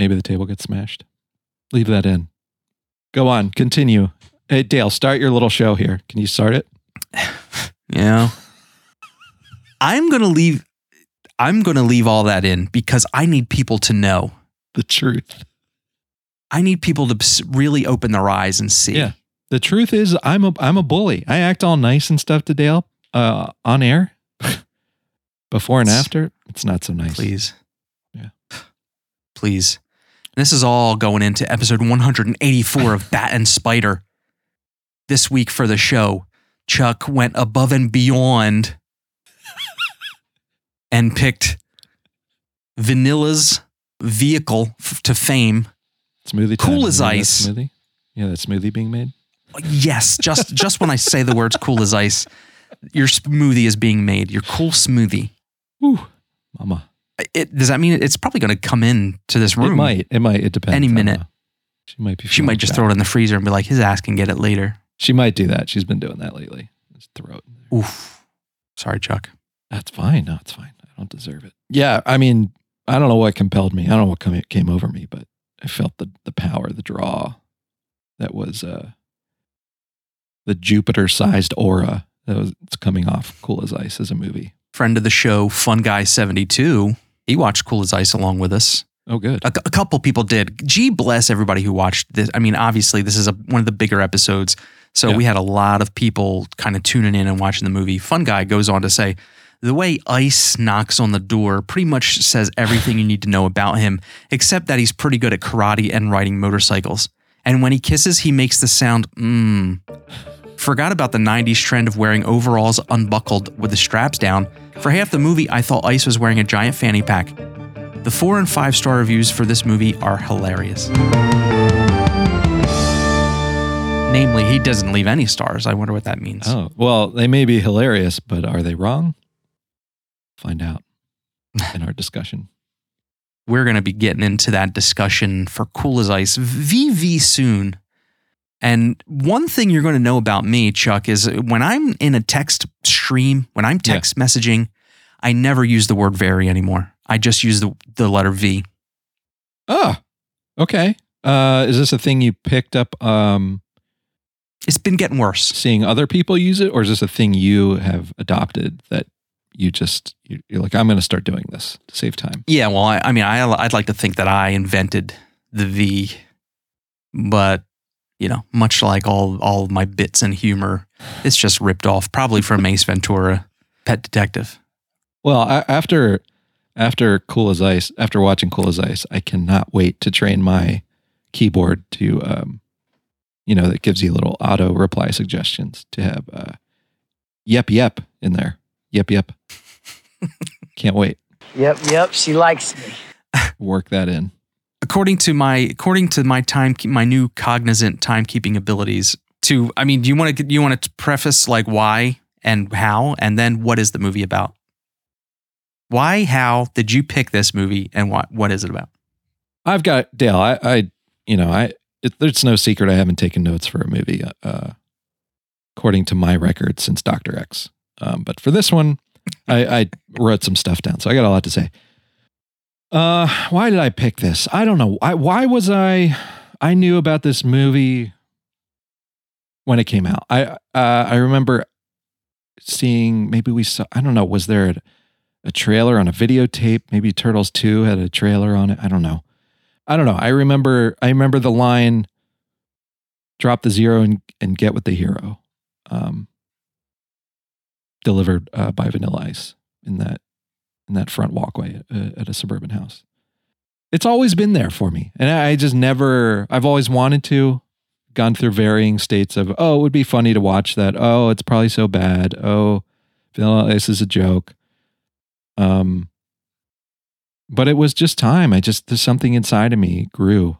maybe the table gets smashed. Leave that in. Go on, continue. Hey Dale, start your little show here. Can you start it? Yeah. I'm going to leave I'm going to leave all that in because I need people to know. The truth. I need people to really open their eyes and see. Yeah. The truth is I'm a I'm a bully. I act all nice and stuff to Dale uh on air. Before and after, it's not so nice. Please. Yeah. Please. This is all going into episode 184 of Bat and Spider. This week for the show, Chuck went above and beyond and picked Vanilla's vehicle f- to fame. Smoothie Cool time. as Remember that ice. Smoothie? Yeah, that smoothie being made. Uh, yes, just just when I say the words cool as ice, your smoothie is being made. Your cool smoothie. Woo. Mama. It, does that mean it's probably going to come in to this room? It might. It might. It depends. Any minute. She might be. She might just throw it in the freezer and be like, his ass can get it later. She might do that. She's been doing that lately. Just throw it. Oof. Sorry, Chuck. That's fine. No, it's fine. I don't deserve it. Yeah. I mean, I don't know what compelled me. I don't know what come, came over me, but I felt the the power, the draw, that was uh the Jupiter sized aura that was it's coming off Cool as Ice as a movie. Friend of the show, Fun Guy 72. He watched Cool as Ice along with us. Oh, good. A, a couple people did. Gee, bless everybody who watched this. I mean, obviously, this is a, one of the bigger episodes. So Yeah. we had a lot of people kind of tuning in and watching the movie. Fun Guy goes on to say, the way Ice knocks on the door pretty much says everything you need to know about him, except that he's pretty good at karate and riding motorcycles. And when he kisses, he makes the sound mmm. Forgot about the 90s trend of wearing overalls unbuckled with the straps down. For half the movie, I thought Ice was wearing a giant fanny pack. The four and five star reviews for this movie are hilarious. Namely, he doesn't leave any stars. I wonder what that means. Oh, well, they may be hilarious, but are they wrong? Find out in our discussion. We're going to be getting into that discussion for Cool as Ice VV soon. And one thing you're going to know about me, Chuck, is when I'm in a text stream, when I'm Yeah. text messaging, I never use the word very anymore. I just use the, the letter V. Oh, okay. Uh, is this a thing you picked up um, It's been getting worse. seeing other people use it, or is this a thing you have adopted that you just you- you're like, I'm going to start doing this to save time? Yeah, well, I, I mean, I, I'd like to think that I invented the V, but you know, much like all all my bits and humor, it's just ripped off, probably from Ace Ventura, Pet Detective. Well, I, after after Cool as Ice, after watching Cool as Ice, I cannot wait to train my keyboard to, um, you know, that gives you little auto reply suggestions to have uh, yep yep in there. Yep yep. Can't wait. Yep, yep, she likes me. Work that in. According to my according to my time my new cognizant timekeeping abilities. To I mean, do you want to you want to preface like why and how, and then what is the movie about? Why, how did you pick this movie, and what what is it about? I've got Dale. I, I you know, I it, it's no secret I haven't taken notes for a movie, uh, according to my record since Doctor X. Um, but for this one, I, I wrote some stuff down, so I got a lot to say. Uh, why did I pick this? I don't know. I, why was I? I knew about this movie when it came out. I uh, I remember seeing. Maybe we saw. I don't know. Was there a, a trailer on a videotape? Maybe Turtles Two had a trailer on it. I don't know. I don't know. I remember I remember the line drop the zero and, and get with the hero. Um, delivered uh, by Vanilla Ice in that in that front walkway uh, at a suburban house. It's always been there for me. And I just never I've always wanted to gone through varying states of oh, it would be funny to watch that. Oh, it's probably so bad. Oh, Vanilla Ice is a joke. Um but it was just time. I just there's something inside of me grew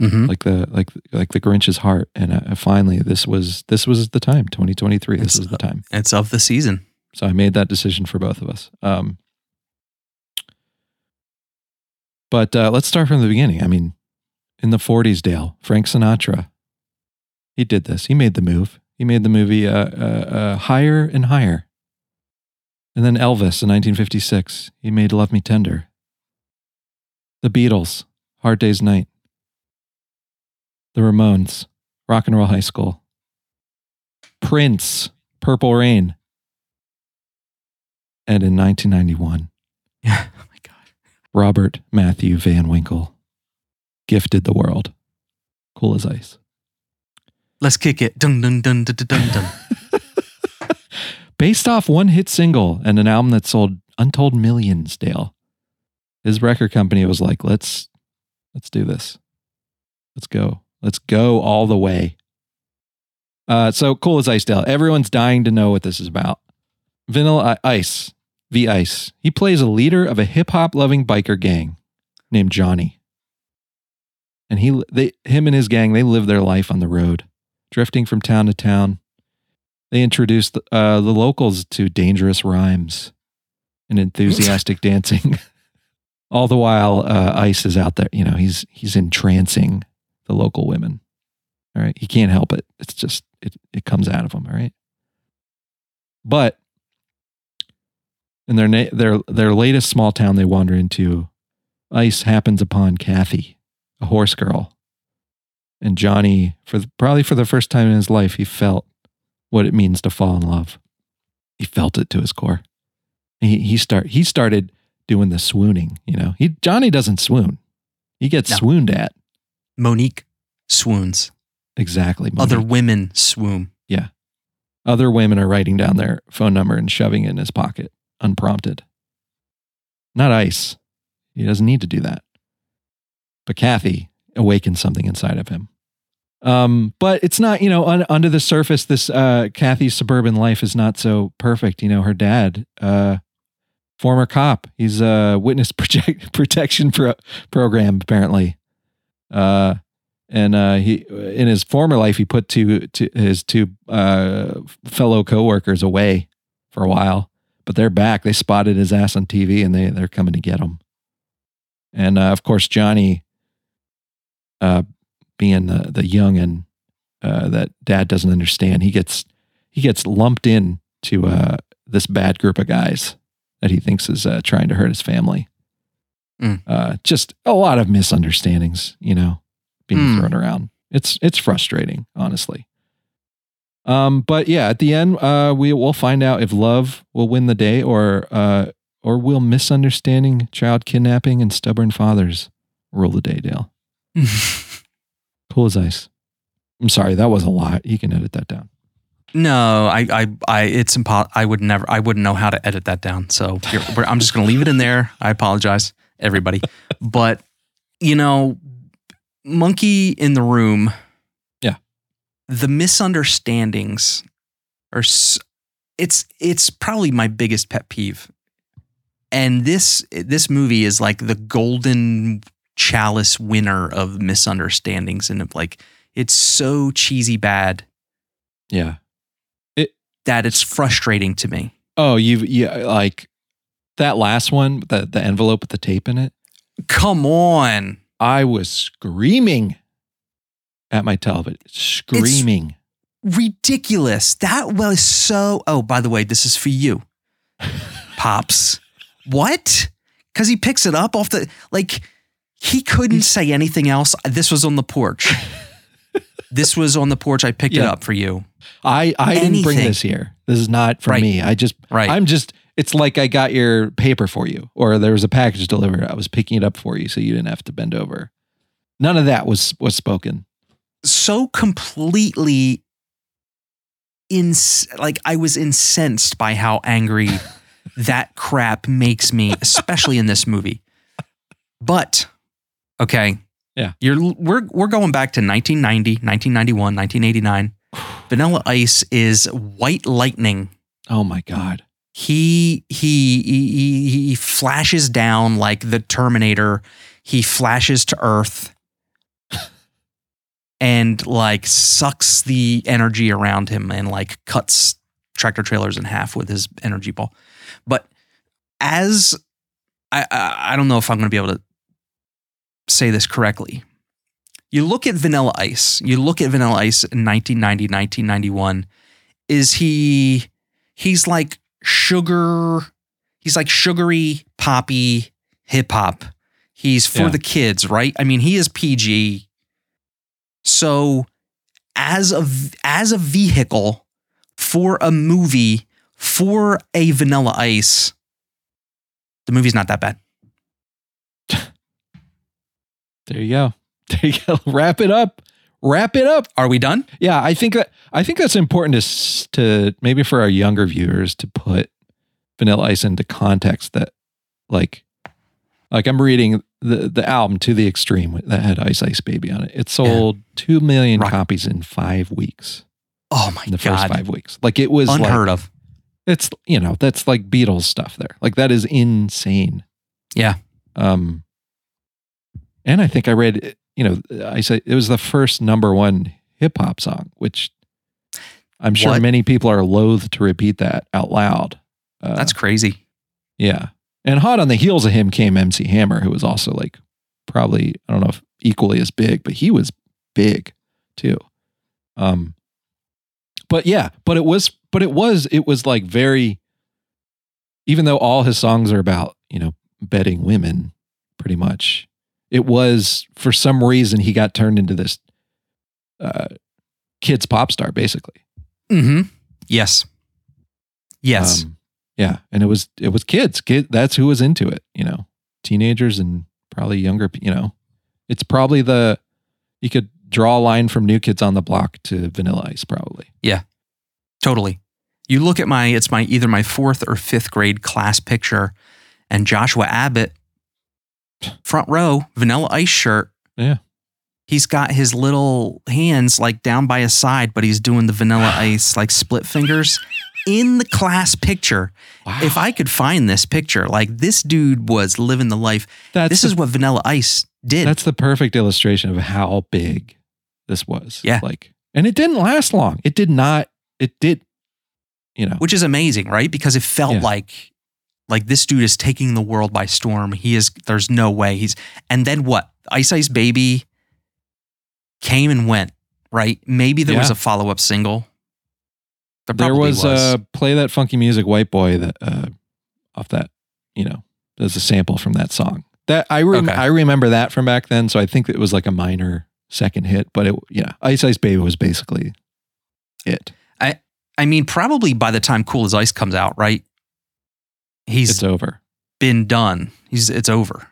Mm-hmm. like the like like the Grinch's heart, and uh, finally this was this was the time. 2023. This It's- was the time. It's of the season. So I made that decision for both of us. Um, but uh, let's start from the beginning. I mean, in the 40s, Dale Frank Sinatra, he did this. He made the move. He made the movie uh, uh, uh, higher and higher. And then Elvis in 1956, he made Love Me Tender. The Beatles, Hard Day's Night. The Ramones, Rock and Roll High School. Prince, Purple Rain. And in 1991, Yeah. Oh my God. Robert Matthew Van Winkle gifted the world. Cool as ice. Let's kick it. Dun dun dun dun dun dun. Based off one hit single and an album that sold untold millions, Dale. His record company was like, let's let's do this. Let's go. Let's go all the way. Uh, so cool as ice, Dale. Everyone's dying to know what this is about. Vanilla I- Ice, V Ice. He plays a leader of a hip hop loving biker gang named Johnny. And he, they, him and his gang, they live their life on the road, drifting from town to town. They introduced uh, the locals to dangerous rhymes and enthusiastic dancing. All the while, uh, Ice is out there. You know, he's he's entrancing the local women. All right, he can't help it. It's just it it comes out of him. All right, but in their na- their their latest small town they wander into, Ice happens upon Kathy, a horse girl, and Johnny for the, probably for the first time in his life he felt what it means to fall in love. He felt it to his core. He he start he started doing the swooning. You know, he Johnny doesn't swoon. He gets No. swooned at. Monique swoons. Exactly. Other women swoon. Yeah. Other women are writing down their phone number and shoving it in his pocket unprompted. Not Ice. He doesn't need to do that. But Kathy awakens something inside of him. Um, but it's not, you know, un- under the surface, this uh, Kathy's suburban life is not so perfect. You know, her dad, uh, former cop, he's a witness project- protection pro- program apparently. Uh, and uh, he in his former life he put two, two his two uh, fellow coworkers away for a while, but they're back. They spotted his ass on TV and they they're coming to get him. And uh, of course Johnny, uh, being the the youngin uh, that dad doesn't understand, he gets he gets lumped in to uh, this bad group of guys that he thinks is uh, trying to hurt his family. Mm. Uh, just a lot of misunderstandings, you know, being Mm. thrown around. It's it's frustrating, honestly. Um, but yeah, at the end, uh, we will find out if love will win the day, or uh, or will misunderstanding, child kidnapping, and stubborn fathers rule the day. Dale, cool as ice. I'm sorry, that was a lot. You can edit that down. No, I, I, I, it's impo- I would never, I wouldn't know how to edit that down. So I'm just going to leave it in there. I apologize, everybody. But, you know, monkey in the room. The misunderstandings are it's it's probably my biggest pet peeve. And this, this movie is like the golden chalice winner of misunderstandings. And of like, it's so cheesy bad Yeah. that it's frustrating to me. Oh, you've yeah, like that last one, the the envelope with the tape in it. Come on. I was screaming at my television, screaming. Ridiculous. That was so. Oh, by the way, this is for you, Pops. What? Because he picks it up off the. Like, he couldn't say anything else. This was on the porch. this was on the porch. I picked it up for you. I I didn't bring this here. This is not for Right. me. I just Right. I'm just. It's like I got your paper for you, or there was a package delivered. I was picking it up for you, so you didn't have to bend over. None of that was was spoken. So completely ins like I was incensed by how angry that crap makes me, especially in this movie. But okay. Yeah. You're we're we're going back to 1990, 1991, 1989. Vanilla Ice is White Lightning. Oh my god. He he he, he flashes down like the Terminator. He flashes to Earth and like sucks the energy around him and like cuts tractor trailers in half with his energy ball. But as I I, I don't know if I'm going to be able to say this correctly. You look at Vanilla Ice. You look at Vanilla Ice in 1990, 1991. Is he he's like sugar he's like sugary poppy hip hop He's for Yeah. the kids, right? I mean, he is PG. So as a as a vehicle for a movie for a Vanilla Ice, the movie's not that bad. There you go. There you go. Wrap it up. Wrap it up. Are we done? Yeah, I think that I think that's important to to maybe for our younger viewers to put Vanilla Ice into context. That like like I'm reading the the album to the extreme that had Ice Ice Baby on it. It sold two million Right. copies in five weeks. Oh my In the god. first five weeks, like it was like Unheard of. it's you know that's like Beatles stuff there. Like that is insane. Yeah. Um, and I think I read, you know, I said it was the first number one hip hop song, which I'm sure What? many people are loath to repeat that out loud. Uh, That's crazy. yeah. And hot on the heels of him came MC Hammer, who was also like probably I don't know if equally as big, but he was big too. Um, but yeah, but it was, but it was, it was like very. Even though all his songs are about you know betting women, pretty much, it was for some reason he got turned into this uh, kids pop star, basically. Mm-hmm. Yes. Yes. Um, yeah, and it was it was kids. Kid, that's who was into it. You know, teenagers and probably younger. You know, it's probably the you could draw a line from New Kids on the Block to Vanilla Ice, probably. Yeah, totally. You look at my, it's my either my fourth or fifth grade class picture, and Joshua Abbott, front row, vanilla ice shirt. Yeah. He's got his little hands like down by his side, but he's doing the vanilla ice like split fingers in the class picture. If I could find this picture, like this dude was living the life. that's this the, is what vanilla ice did. that's the perfect illustration of how big this was. Yeah. like, and it didn't last long. It did not. It did. You know, which is amazing, right? Because it felt Yeah. like like this dude is taking the world by storm. He is there's no way he's and then what? Ice Ice Baby came and went, right? Maybe there was a follow-up single. There, probably was, A play that funky music, white boy that uh off that. You know, there's a sample from that song. That I rem- Okay. I remember that from back then. So I think it was like a minor second hit, but it yeah, Ice Ice Baby was basically it. I I mean, probably by the time Cool as Ice comes out, right? He's it's over. been done. He's it's over.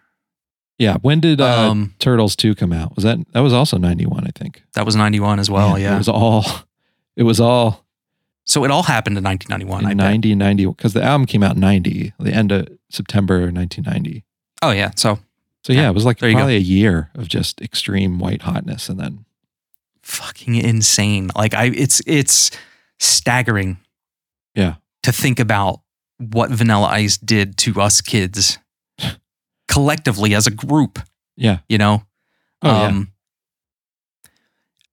Yeah. When did uh, um Turtles two come out? Was that that was also ninety one? I think. that was 91 as well, Man, yeah. It was all. It was all so it all happened in 1991, I in bet. 90, 90 because the album came out in ninety, the end of September nineteen ninety. Oh yeah. So So yeah, Yeah, it was like there you go. probably a year of just extreme white hotness, and then fucking insane. Like I it's it's staggering. Yeah. To think about what Vanilla Ice did to us kids collectively as a group, yeah, you know? Um, Oh, yeah.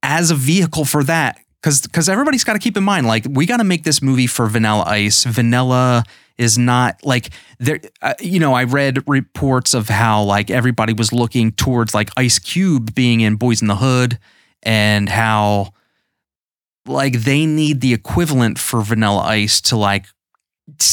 as a vehicle for that cuz cuz everybody's got to keep in mind like we got to make this movie for Vanilla Ice. Vanilla is not like there uh, you know, I read reports of how like everybody was looking towards like Ice Cube being in Boys in the Hood and how like they need the equivalent for vanilla ice to like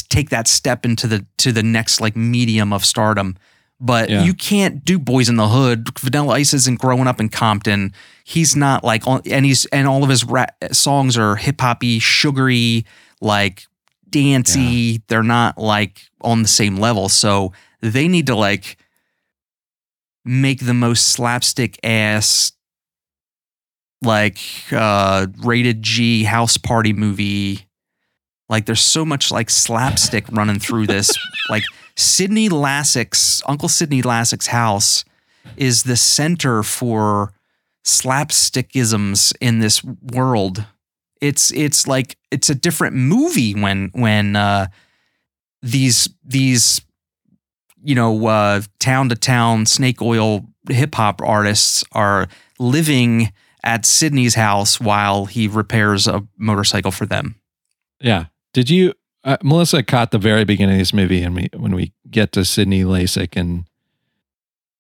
take that step into the to the next like medium of stardom but Yeah. you can't do boys in the hood vanilla ice isn't growing up in compton he's not like on- and he's and all of his rap songs are hip-hoppy sugary like dancey they're not like on the same level so they need to like make the most slapstick ass like uh rated G house party movie. Like there's so much like slapstick running through this. Like Sydney Lassick's Uncle Sydney Lassick's house is the center for slapstickisms in this world. It's it's like it's a different movie when when uh these these you know uh town to town snake oil hip hop artists are living at Sydney's house while he repairs a motorcycle for them. yeah. Did you, uh, Melissa, caught the very beginning of this movie, and we when we get to Sydney Lassick and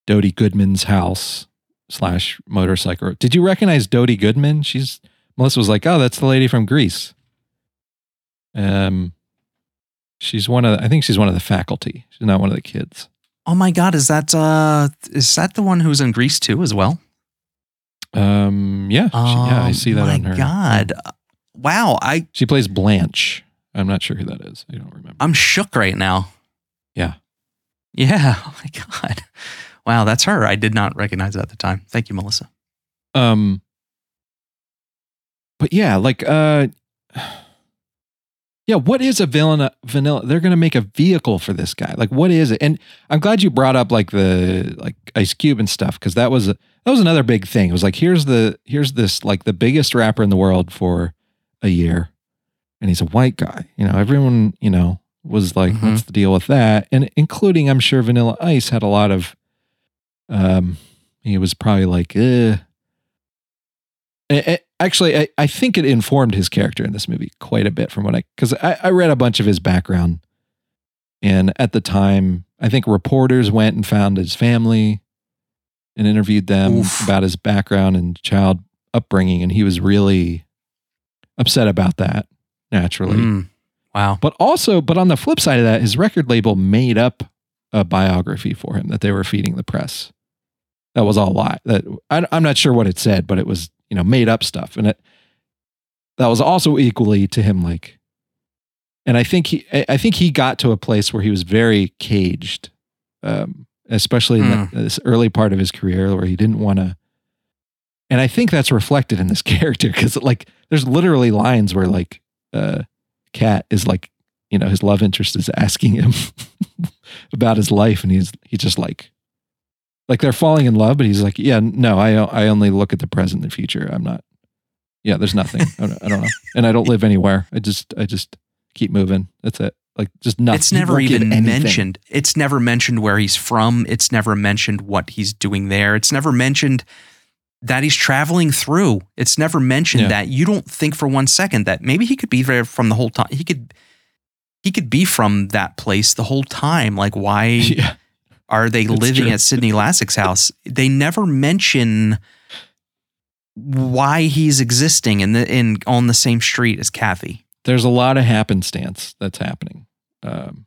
Dody Goodman's house slash motorcycle. Did you recognize Dody Goodman? She's Melissa was like, "Oh, that's the lady from Grease." Um, she's one of the, I think she's one of the faculty. She's not one of the kids. Oh my God, is that uh is that the one who's in Grease too as well? Um, yeah, she- yeah, I Oh see that on her. Oh my god, wow! I She plays Blanche. I'm not sure who that is. I don't remember. I'm shook right now. Yeah. Yeah. Oh my God. Wow, that's her. I did not recognize it at the time. Thank you, Melissa. Um, but yeah, like, uh, yeah, what is a villain? Vanilla? They're gonna make a vehicle for this guy. Like, what is it? And I'm glad you brought up like the like Ice Cube and stuff because that was that was another big thing. It was like here's the here's this like the biggest rapper in the world for a year, and he's a white guy. You know, everyone you know was like, Mhm. what's the deal with that? And including, I'm sure Vanilla Ice had a lot of, um, he was probably like, uh I- actually, I, I think it informed his character in this movie quite a bit from what I, because I, I read a bunch of his background. And at the time, I think reporters went and found his family and interviewed them Oof. about his background and child upbringing. And he was really upset about that, naturally. Mm. Wow. But also, but on the flip side of that, his record label made up a biography for him that they were feeding the press. That was all a lie. That I, I'm not sure what it said, but it was you know made up stuff, and it that was also equally to him like. And I think he, I think he got to a place where he was very caged, um, especially in the, this early part of his career where he didn't want to. And I think that's reflected in this character because like there's literally lines where like uh cat is like you know his love interest is asking him about his life and he's he's just like like they're falling in love but he's like yeah no i i only look at the present and the future i'm not yeah there's nothing I don't, I don't know and i don't live anywhere i just i just keep moving that's it like just nothing it's never even mentioned. It's never mentioned where he's from. It's never mentioned what he's doing there. It's never mentioned that he's traveling through. It's never mentioned Yeah. that you don't think for one second that maybe he could be there from the whole time. He could he could be from that place the whole time. Like why yeah are they That's living true. at Sydney Lassick's house? They never mention why he's existing in the in on the same street as Kathy. there's a lot of happenstance that's happening. Um,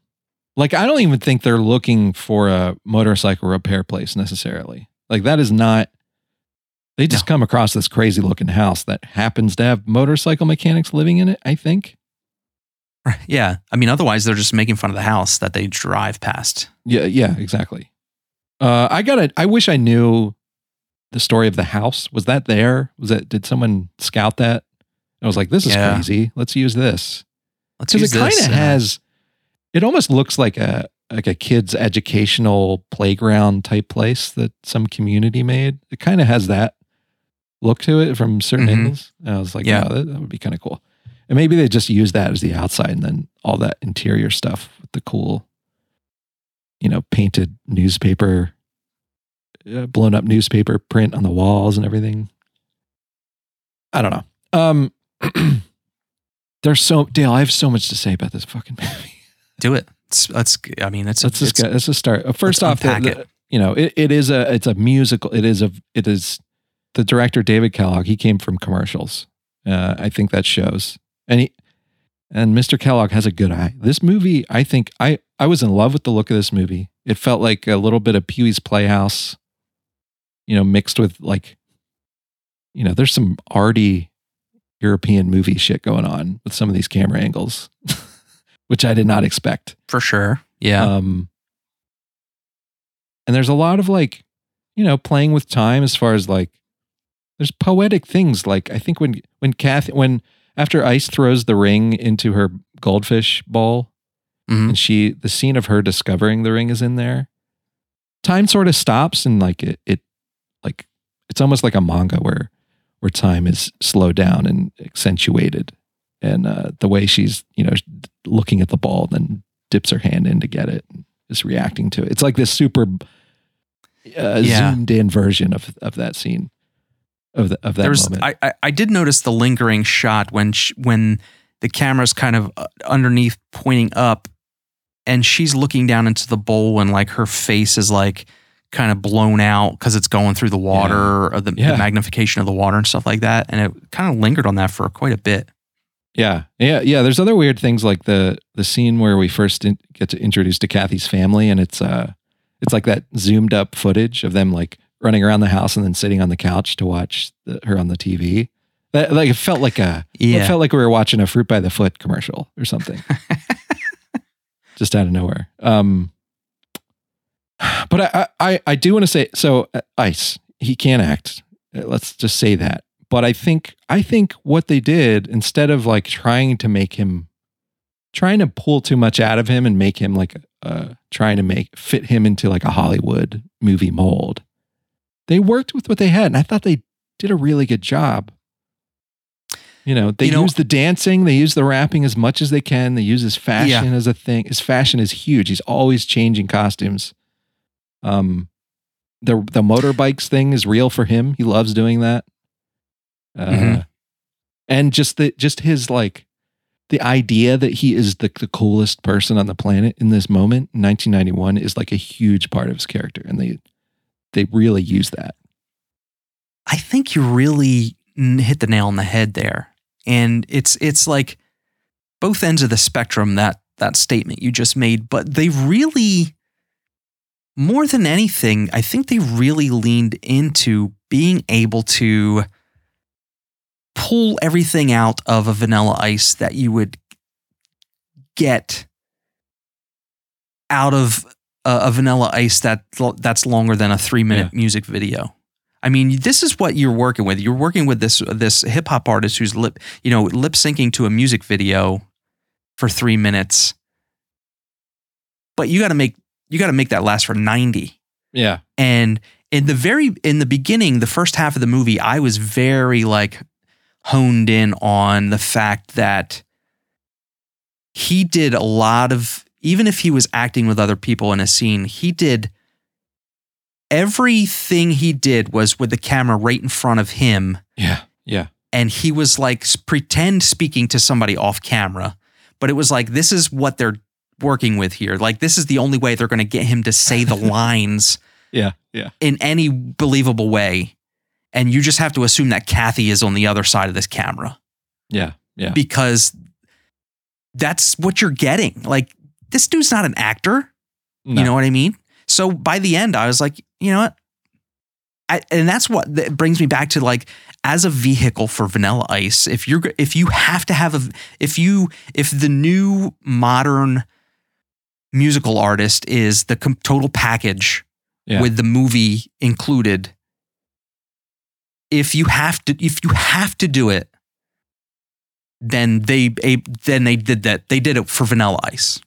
like I don't even think they're looking for a motorcycle repair place necessarily. Like that is not. They just come across this crazy looking house that happens to have motorcycle mechanics living in it. I think. Yeah. I mean, otherwise they're just making fun of the house that they drive past. Yeah, yeah, exactly. Uh, I got it. I wish I knew the story of the house. Was that there? Was that? Did someone scout that? I was like, this is Yeah. crazy. Let's use this. Let's use it kind of has it almost looks like a like a kid's educational playground type place that some community made it kind of has that look to it from certain Mhm. angles and i was like Yeah. yeah that, that would be kind of cool and maybe they just use that as the outside and then all that interior stuff with the cool you know painted newspaper uh, blown up newspaper print on the walls and everything i don't know um there's so dale i have so much to say about this fucking movie do it. It's, let's. I mean, it's. let's just it's let's just start. First off, the, the- it. you know, it, it is a it's a musical. It is a it is the director David Kellogg. He came from commercials. Uh, I think that shows. And he and Mr. Kellogg has a good eye. This movie, I think I I was in love with the look of this movie. It felt like a little bit of Pee Wee's Playhouse, you know, mixed with like, you know, there's some arty European movie shit going on with some of these camera angles, which I did not expect. for sure. Yeah. Um, and there's a lot of like, you know, playing with time as far as like, there's poetic things. Like I think when when Kathy when after Ice throws the ring into her goldfish bowl, Mhm. and she the scene of her discovering the ring is in there. Time sort of stops and like it it like it's almost like a manga where where time is slowed down and accentuated, and uh, the way she's you know looking at the ball and then dips her hand in to get it and is reacting to it. It's like this super uh, Yeah. zoomed in version of of that scene of the, of that There's. moment. I, I. I did notice the lingering shot when sh when the camera's kind of uh, underneath, pointing up, and she's looking down into the bowl, and like her face is like kind of blown out because it's going through the water or the, the magnification of the water and stuff like that, and it kind of lingered on that for quite a bit. Yeah, yeah, yeah. There's other weird things like the the scene where we first in, get to introduce to Kathy's family, and it's uh, it's like that zoomed up footage of them like running around the house and then sitting on the couch to watch the, her on the TV. That like it felt like a yeah. it felt like we were watching a fruit by the foot commercial or something. Just out of nowhere. Um but I I I do want to say so uh, Ice, he can't act. Uh, Let's just say that. But I think I think what they did instead of like trying to make him trying to pull too much out of him and make him like uh trying to make fit him into like a Hollywood movie mold. They worked with what they had and I thought they did a really good job. You know, they You know- use the dancing, they use the rapping as much as they can. They use his fashion as a thing. His fashion is huge. He's always changing costumes. Um the the motorbikes thing is real for him. He loves doing that. Uh, Mhm. and just the just his like the idea that he is the, the coolest person on the planet in this moment in 1991 is like a huge part of his character and they they really use that I think you really hit the nail on the head there. And it's it's like both ends of the spectrum that that statement you just made, but they really more than anything, I think they really leaned into being able to pull everything out of a vanilla ice that you would get out of a, a vanilla ice that that's longer than a 3 minute music video. I mean, this is what you're working with. You're working with this this hip hop artist who's lip, you know, lip syncing to a music video for 3 minutes. But you got to make you got to make that last for 90. yeah And in the very in the beginning, the first half of the movie, I was very like honed in on the fact that he did a lot of even if he was acting with other people in a scene, he did everything he did was with the camera right in front of him. Yeah yeah. And he was like pretend speaking to somebody off camera. But it was like this is what they're working with here. Like this is the only way they're going to get him to say the lines yeah yeah. in any believable way. And you just have to assume that Kathy is on the other side of this camera. Yeah yeah. Because that's what you're getting. Like this dude's not an actor No. you know what I mean? So by the end, I was like, you know what? I, and that's what that brings me back to like as a vehicle for Vanilla Ice. If you're if you have to have a if you if the new modern musical artist is the total package Yeah. with the movie included, if you have to if you have to do it, then they then they did that. They did it for Vanilla Ice.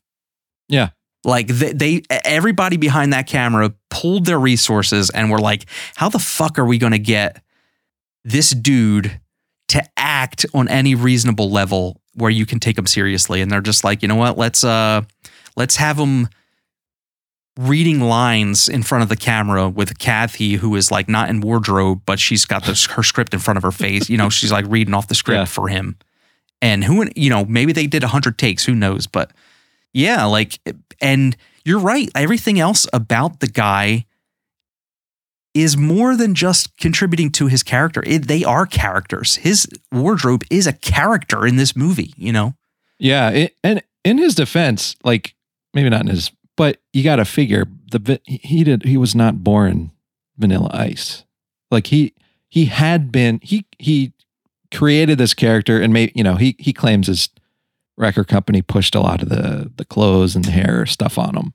Yeah. Like they, they everybody behind that camera pulled their resources and were like, how the fuck are we going to get this dude to act on any reasonable level where you can take him seriously? And they're just like, you know what? Let's uh let's have him reading lines in front of the camera with Kathy, who is like not in wardrobe, but she's got this, her script in front of her face. You know, she's like reading off the script Yeah. for him. And who, you know, maybe they did a 100 takes, who knows? But yeah, like, eh, and you're right. Everything else about the guy is more than just contributing to his character. It, they are characters. His wardrobe is a character in this movie, you know? Yeah, it, and in his defense, like maybe not in his, but you got to figure the he did he was not born Vanilla Ice. Like he he had been he he created this character and made you know he he claims his record company pushed a lot of the the clothes and hair stuff on him.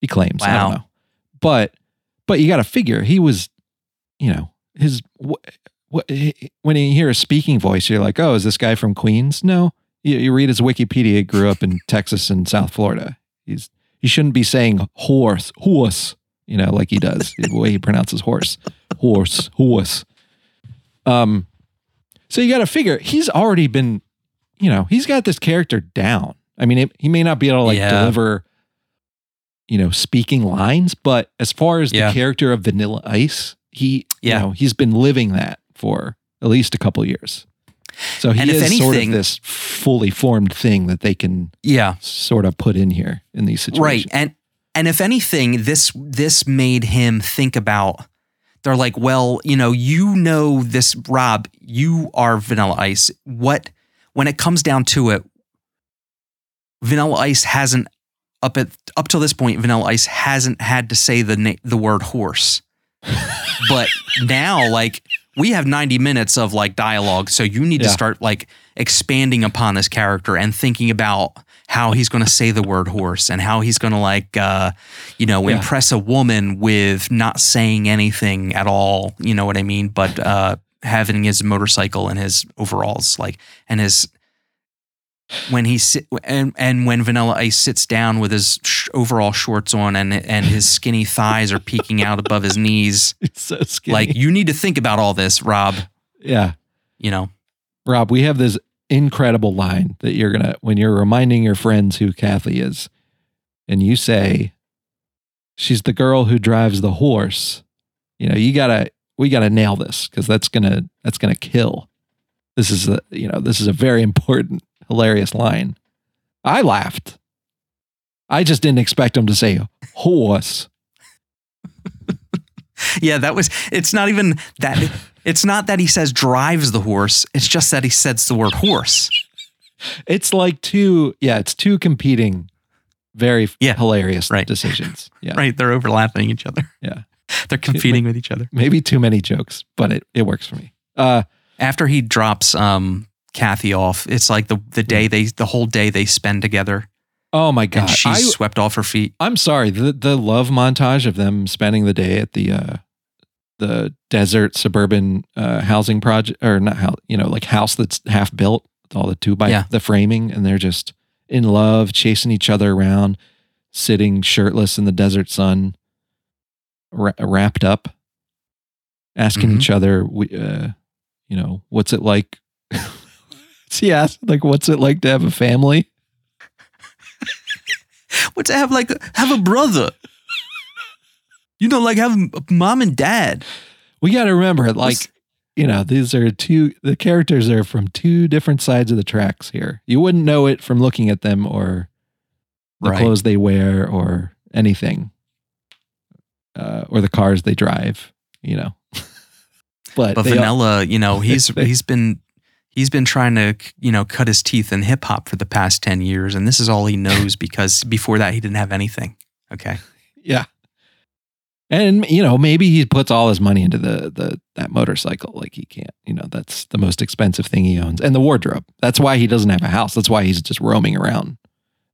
He claims. I Wow. don't know, but but you got to figure he was, you know, his what, what when you hear a speaking voice, you're like, oh, is this guy from Queens? No, you, you read his Wikipedia, he grew up in Texas and South Florida. He's he shouldn't be saying horse, horse, you know, like he does, the way he pronounces horse, horse, horse. Um, so you got to figure he's already been, you know, he's got this character down. I mean, it, he may not be able to like Yeah. deliver, you know, speaking lines, but as far as Yeah. the character of Vanilla Ice, he, Yeah. you know, he's been living that for at least a couple years. So he And is sort of this fully formed thing that they can Yeah. sort of put in here in these situations, Right. And and if anything, this this made him think about they're like, well, you know, you know this Rob, you are Vanilla Ice. What when it comes down to it, Vanilla Ice hasn't up at up till this point, Vanilla Ice hasn't had to say the na- the word horse. but now, like we have 90 minutes of like dialogue, so you need to start like expanding upon this character and thinking about how he's going to say the word horse and how he's going to like uh you know Yeah. impress a woman with not saying anything at all you know what i mean but uh having his motorcycle and his overalls like and his when he sit and and when Vanilla Ice sits down with his sh- overall shorts on and and his skinny thighs are peeking out above his knees, It's so skinny. like you need to think about all this, Rob. yeah. You know, Rob, we have this incredible line that you're gonna when you're reminding your friends who Kathy is, and you say, "She's the girl who drives the horse." You know, you gotta we gotta nail this because that's gonna that's gonna kill. This is a you know this is a very important hilarious line. I laughed. I just didn't expect him to say horse. yeah, that was. It's not even that. It's not that he says drives the horse. It's just that he says the word horse. It's like two yeah, it's two competing, very Yeah, hilarious right. decisions. Yeah. Right? They're overlapping each other. Yeah. They're competing with each other. maybe too many jokes, but it, it works for me. Uh, After he drops um Kathy off, it's like the the day they the whole day they spend together, oh my god, and she's I, swept off her feet. I'm sorry. The the love montage of them spending the day at the uh, the desert suburban uh, housing project, or not how you know, like house that's half built with all the two by Yeah. the framing, and they're just in love, chasing each other around, sitting shirtless in the desert sun, wra- wrapped up, asking Mhm. each other, we, uh, you know, what's it like? she asked, like, what's it like to have a family? What's to have like have a brother? You know, like have a mom and dad. We got to remember, like, What's- you know, these are two, the characters are from two different sides of the tracks here. You wouldn't know it from looking at them or the Right. clothes they wear or anything, uh, or the cars they drive, you know. but But they all- Vanilla, you know, he's They- he's been he's been trying to you know cut his teeth in hip hop for the past ten years, and this is all he knows because before that he didn't have anything. Okay, yeah. And you know, maybe he puts all his money into the the that motorcycle. Like he can't, you know, that's the most expensive thing he owns, and the wardrobe. That's why he doesn't have a house. That's why he's just roaming around.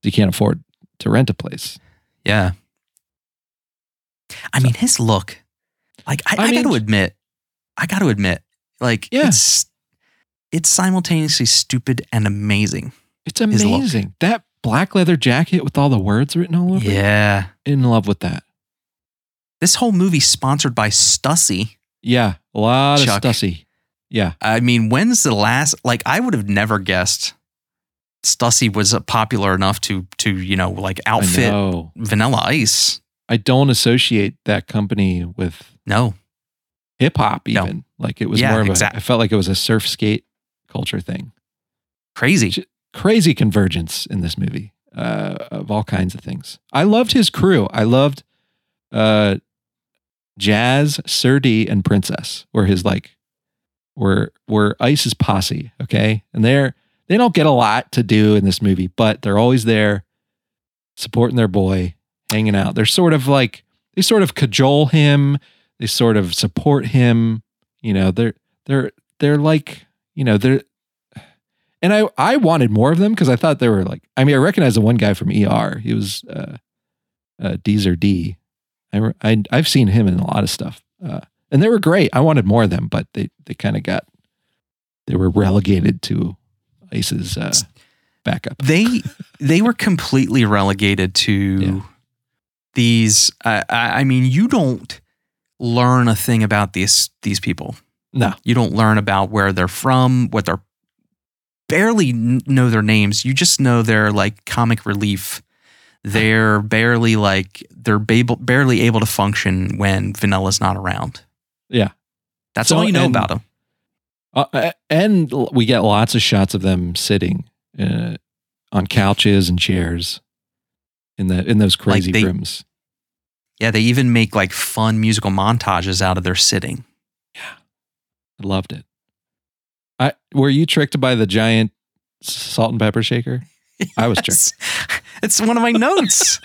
He can't afford to rent a place. yeah. I mean, his look, like I, I I, got to admit, I got to admit, like Yeah. it's it's simultaneously stupid and amazing. It's amazing. That black leather jacket with all the words written all over it. Yeah, In love with that. this whole movie sponsored by Stussy. Yeah. A lot Chuck. of Stussy. Yeah. I mean, when's the last? Like, I would have never guessed Stussy was uh, popular enough to to you know like outfit know. Vanilla Ice. I don't associate that company with No, hip hop No. even. Like it was Yeah, more of exact- a I felt like it was a surf skate culture thing. crazy. Crazy convergence in this movie. Uh, of all kinds of things. I loved his crew. I loved uh Jazz, Surdy, and Princess were his like were were Ice's posse, okay? And they're they don't get a lot to do in this movie, but they're always there supporting their boy, hanging out. They're sort of like they sort of cajole him, they sort of support him, you know, they're they're they're like, you know, they're and I I wanted more of them because I thought they were like I mean I recognized the one guy from ER. He was uh uh Deezer D. I, I I've seen him in a lot of stuff. Uh and they were great. I wanted more of them, but they they kind of got they were relegated to Ice's uh backup. They they were completely relegated to Yeah. These. Uh, I, I mean, you don't learn a thing about these these people. No. You don't learn about where they're from, what they're barely know their names. You just know they're like comic relief. They're barely like they're barely able to function when Vanilla's not around. Yeah. That's So, all you know and- about them. Uh, and we get lots of shots of them sitting uh, on couches and chairs in the in those crazy they- rooms. Yeah, they even make like fun musical montages out of their sitting. Yeah, I loved it. I were you tricked by the giant salt and pepper shaker? I was tricked. It's one of my notes.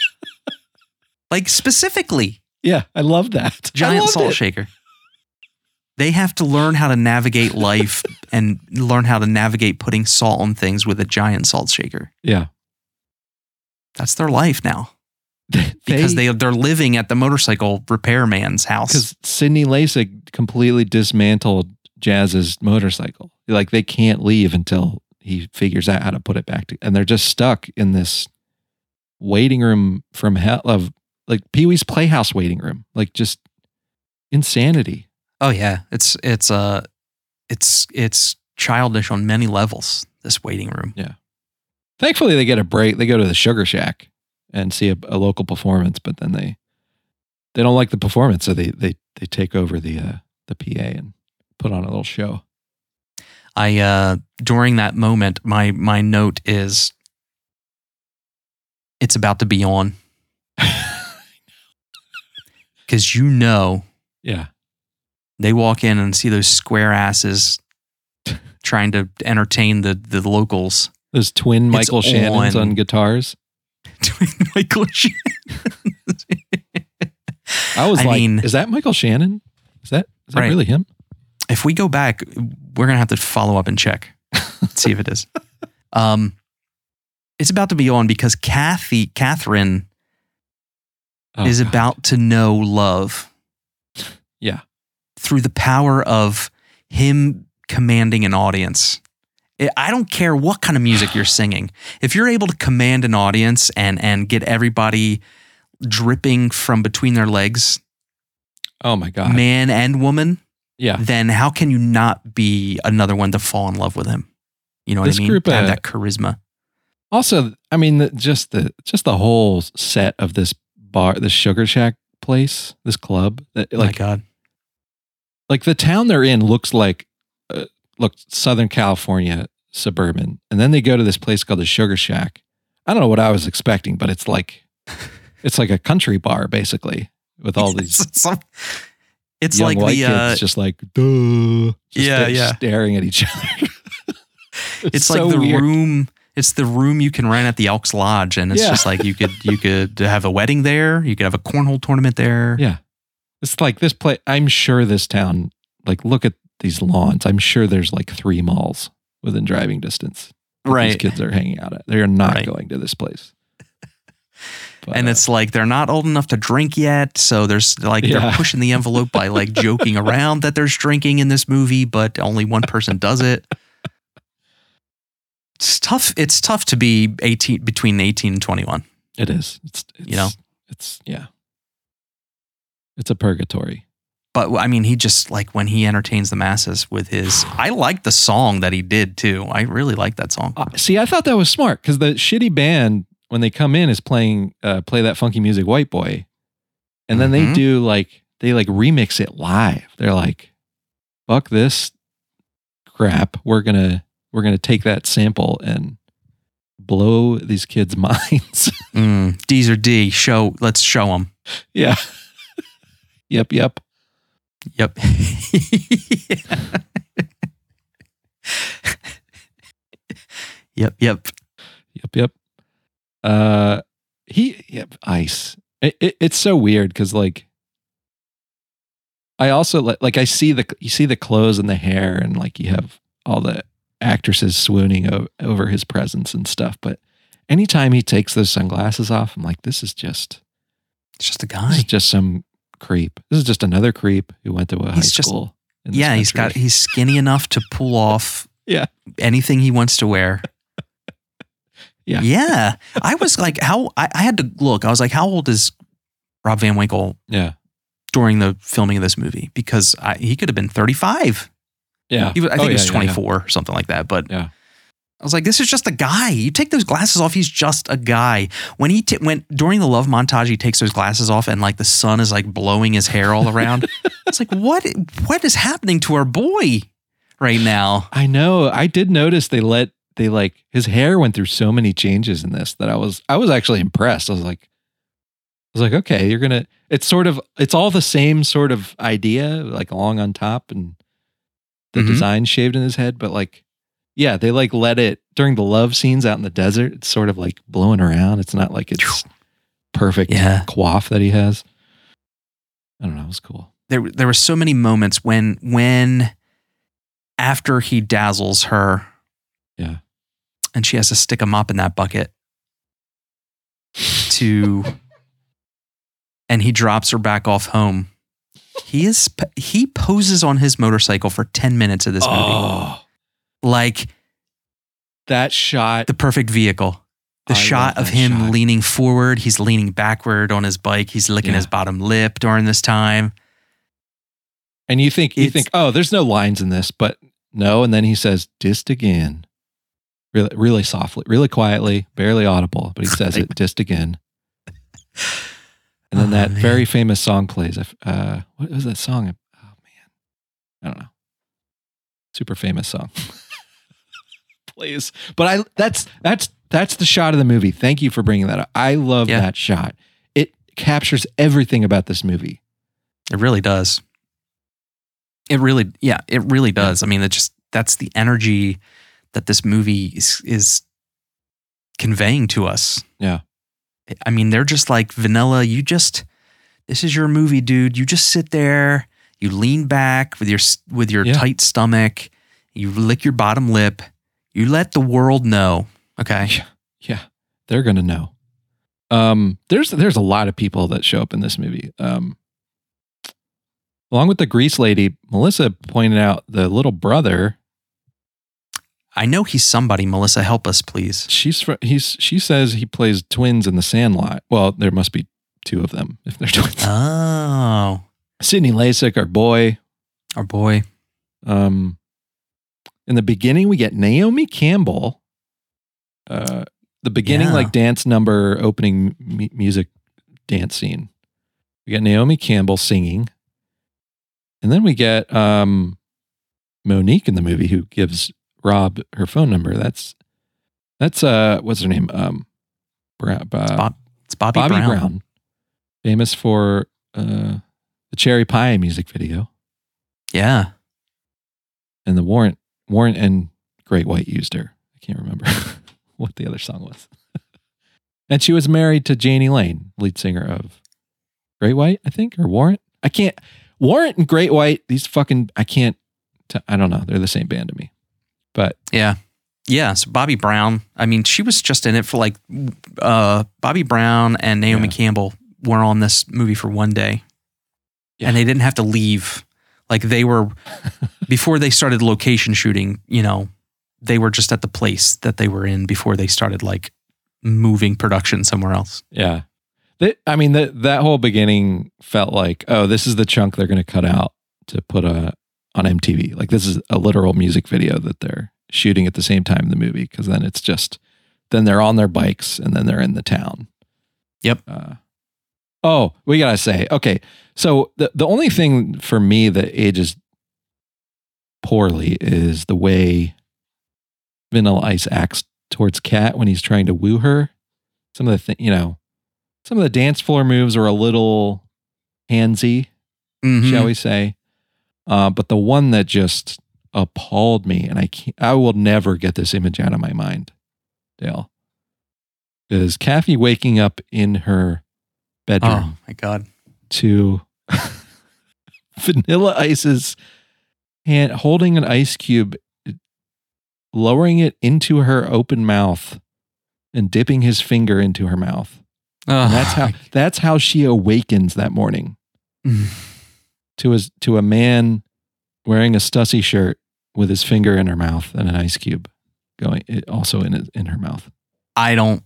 like specifically, Yeah, I love that. Giant salt it. shaker. They have to learn how to navigate life and learn how to navigate putting salt on things with a giant salt shaker. Yeah, That's their life now because they, they're living at the motorcycle repairman's house. because Sydney Lassick completely dismantled Jazz's motorcycle. Like they can't leave until he figures out how to put it back to, and they're just stuck in this waiting room from hell of like Pee Wee's Playhouse waiting room, like just insanity. Oh yeah, it's it's uh it's it's childish on many levels. This waiting room. Thankfully, they get a break. They go to the Sugar Shack and see a, a local performance, but then they they don't like the performance, so they they they take over the uh, the PA and put on a little show. I uh during that moment, my my note is it's about to be on because you know yeah, they walk in and see those square asses trying to entertain the the locals. Those twin It's Michael Shannons on. on guitars. Twin Michael Shannon. I was I like, mean- is that Michael Shannon? Is that is that Right. really him? if we go back, we're gonna have to follow up and check, see if it is. Um, it's about to be on because Kathy, Catherine, Oh, is God. about to know love. Yeah. through the power of him commanding an audience. I- don't care what kind of music you're singing. If you're able to command an audience and and get everybody dripping from between their legs, Oh my god. man and woman, Yeah. then how can you not be another one to fall in love with him? You know what This I mean? group, have uh, that charisma. Also, I mean, the, just the just the whole set of this bar, this Sugar Shack place, this club, that, Oh my like God. like the town they're in looks like uh, look Southern California suburban, and then they go to this place called the Sugar Shack. I don't know what I was expecting, but it's like it's like a country bar basically with all these It's, some- it's like the kids uh, just like duh, just Yeah, yeah. staring at each other. it's so like the weird. room it's the room you can rent at the Elks Lodge and it's Yeah. just like you could you could have a wedding there, you could have a cornhole tournament there. Yeah. It's like this place. I'm sure this town, like, look at these lawns. I'm sure there's like three malls within driving distance. that These Right. kids are hanging out at. They are not Right. going to this place. But, And it's like they're not old enough to drink yet, so there's like they're pushing the envelope by like joking around that there's drinking in this movie, but only one person does it. It's tough. It's tough to be 18 between 18 and 21. it is. It's, it's, You know? it's, yeah. It's a purgatory. But I mean, he just like when he entertains the masses with his. I like the song that he did too. I really like that song. Uh, see, I thought that was smart because the shitty band, when they come in, is playing, uh, play that funky music, White Boy. And then they Mhm. do like, they like remix it live. They're like, fuck this crap. We're going to, we're to take that sample and blow these kids' minds. Mm, D's or D. Show. Let's show them. yeah. yep. Yep. Yep. yep. Yep. Yep. Yep. Uh, he, yep. Ice. It, it, it's so weird because like, I also like, like I see the, you see the clothes and the hair and like you have all the actresses swooning o- over his presence and stuff. But anytime he takes those sunglasses off, I'm like, this is just, It's just a this guy. is just some creep. This is just another creep who went to a high just- school. Yeah, he's got he's skinny enough to pull off Yeah. anything he wants to wear. Yeah. Yeah. I was like, how I, I had to look. I was like, how old is Rob Van Winkle yeah. during the filming of this movie? Because I, he could have been 35. Yeah. He I Oh, think he was yeah, yeah, yeah. 24 or something like that. But Yeah. I was like, this is just a guy. You take those glasses off, he's just a guy. When he t- went during the love montage, he takes those glasses off, and like the sun is like blowing his hair all around. it's like, what? What is happening to our boy right now? I know. I did notice they let they like his hair went through so many changes in this that I was I was actually impressed. I was like I was like, okay, you're gonna it's sort of it's all the same sort of idea, like long on top and the Mhm. design shaved in his head, but like yeah, they like let it during the love scenes out in the desert. It's sort of like blowing around. It's not like it's perfect Yeah. quaff that he has. I don't know. It was cool. there there were so many moments when when after he dazzles her Yeah. and she has to stick a mop in that bucket to and he drops her back off home he is he poses on his motorcycle for 10 minutes of this movie Oh, like that shot. the perfect vehicle the I shot of him shot. leaning forward he's leaning backward on his bike he's licking Yeah. his bottom lip during this time And you think you It's- think, oh, there's no lines in this, but no. And then he says, "Dist again," really, really softly, really quietly, barely audible, but he says it, "Dist again." And then Oh, that man. very famous song plays. Uh, what was that song? Oh man, I don't know. Super famous song plays. But I that's that's that's the shot of the movie. Thank you for bringing that up. I love Yeah. that shot. It captures everything about this movie. It really does. It really, yeah, it really does. I mean, it just that's the energy that this movie is, is conveying to us. Yeah. I mean, they're just like vanilla. You just, this is your movie, dude. You just sit there, you lean back with your with your Yeah. tight stomach, you lick your bottom lip, you let the world know. Okay, Yeah, yeah, they're gonna know. Um, there's there's a lot of people that show up in this movie. Um, along with the grease lady, Melissa pointed out the little brother. I know he's somebody. Melissa, help us, please. She's fr- he's she says he plays twins in the Sandlot. Well, there must be two of them if they're twins. Oh, Sydney Lassick, our boy. our boy. Um, in the beginning, we get Naomi Campbell. Uh, the beginning Yeah. like dance number opening mu- music dance scene. We get Naomi Campbell singing, and then we get um, Monique in the movie who gives Rob her phone number. That's that's uh, what's her name? Um, Bra- uh, Bob, it's Bobbie, Bobbie Brown. Brown. famous for uh, the Cherry Pie music video Yeah. and the Warrant Warrant and Great White used her. I can't remember what the other song was. and she was married to Jani Lane, lead singer of Great White, I think, or Warrant. I can't Warrant and Great White. These fucking I can't. T- I don't know. They're the same band to me. But Yeah. Yeah. So Bobbie Brown, I mean, she was just in it for like uh Bobbie Brown and Naomi Yeah. Campbell were on this movie for one day. Yeah. And they didn't have to leave. Like they were before they started location shooting, you know, they were just at the place that they were in before they started like moving production somewhere else. yeah, that I mean that that whole beginning felt like oh this is the chunk they're going to cut out to put a on MTV. Like this is a literal music video that they're shooting at the same time in the movie because then it's just then they're on their bikes and then they're in the town. Yep. Uh, oh, we gotta say okay. So the the only thing for me that ages poorly is the way Vanilla Ice acts towards Kat when he's trying to woo her. Some of the th- you know, some of the dance floor moves are a little handsy Mhm. shall we say. Uh, but the one that just appalled me, and I can't, I will never get this image out of my mind, Dale, is Kathy waking up in her bedroom Oh my God. to Vanilla Ice's hand holding an ice cube, lowering it into her open mouth, and dipping his finger into her mouth. And that's how that's how she awakens that morning mm. to his to a man wearing a Stussy shirt with his finger in her mouth and an ice cube going also in in her mouth. I don't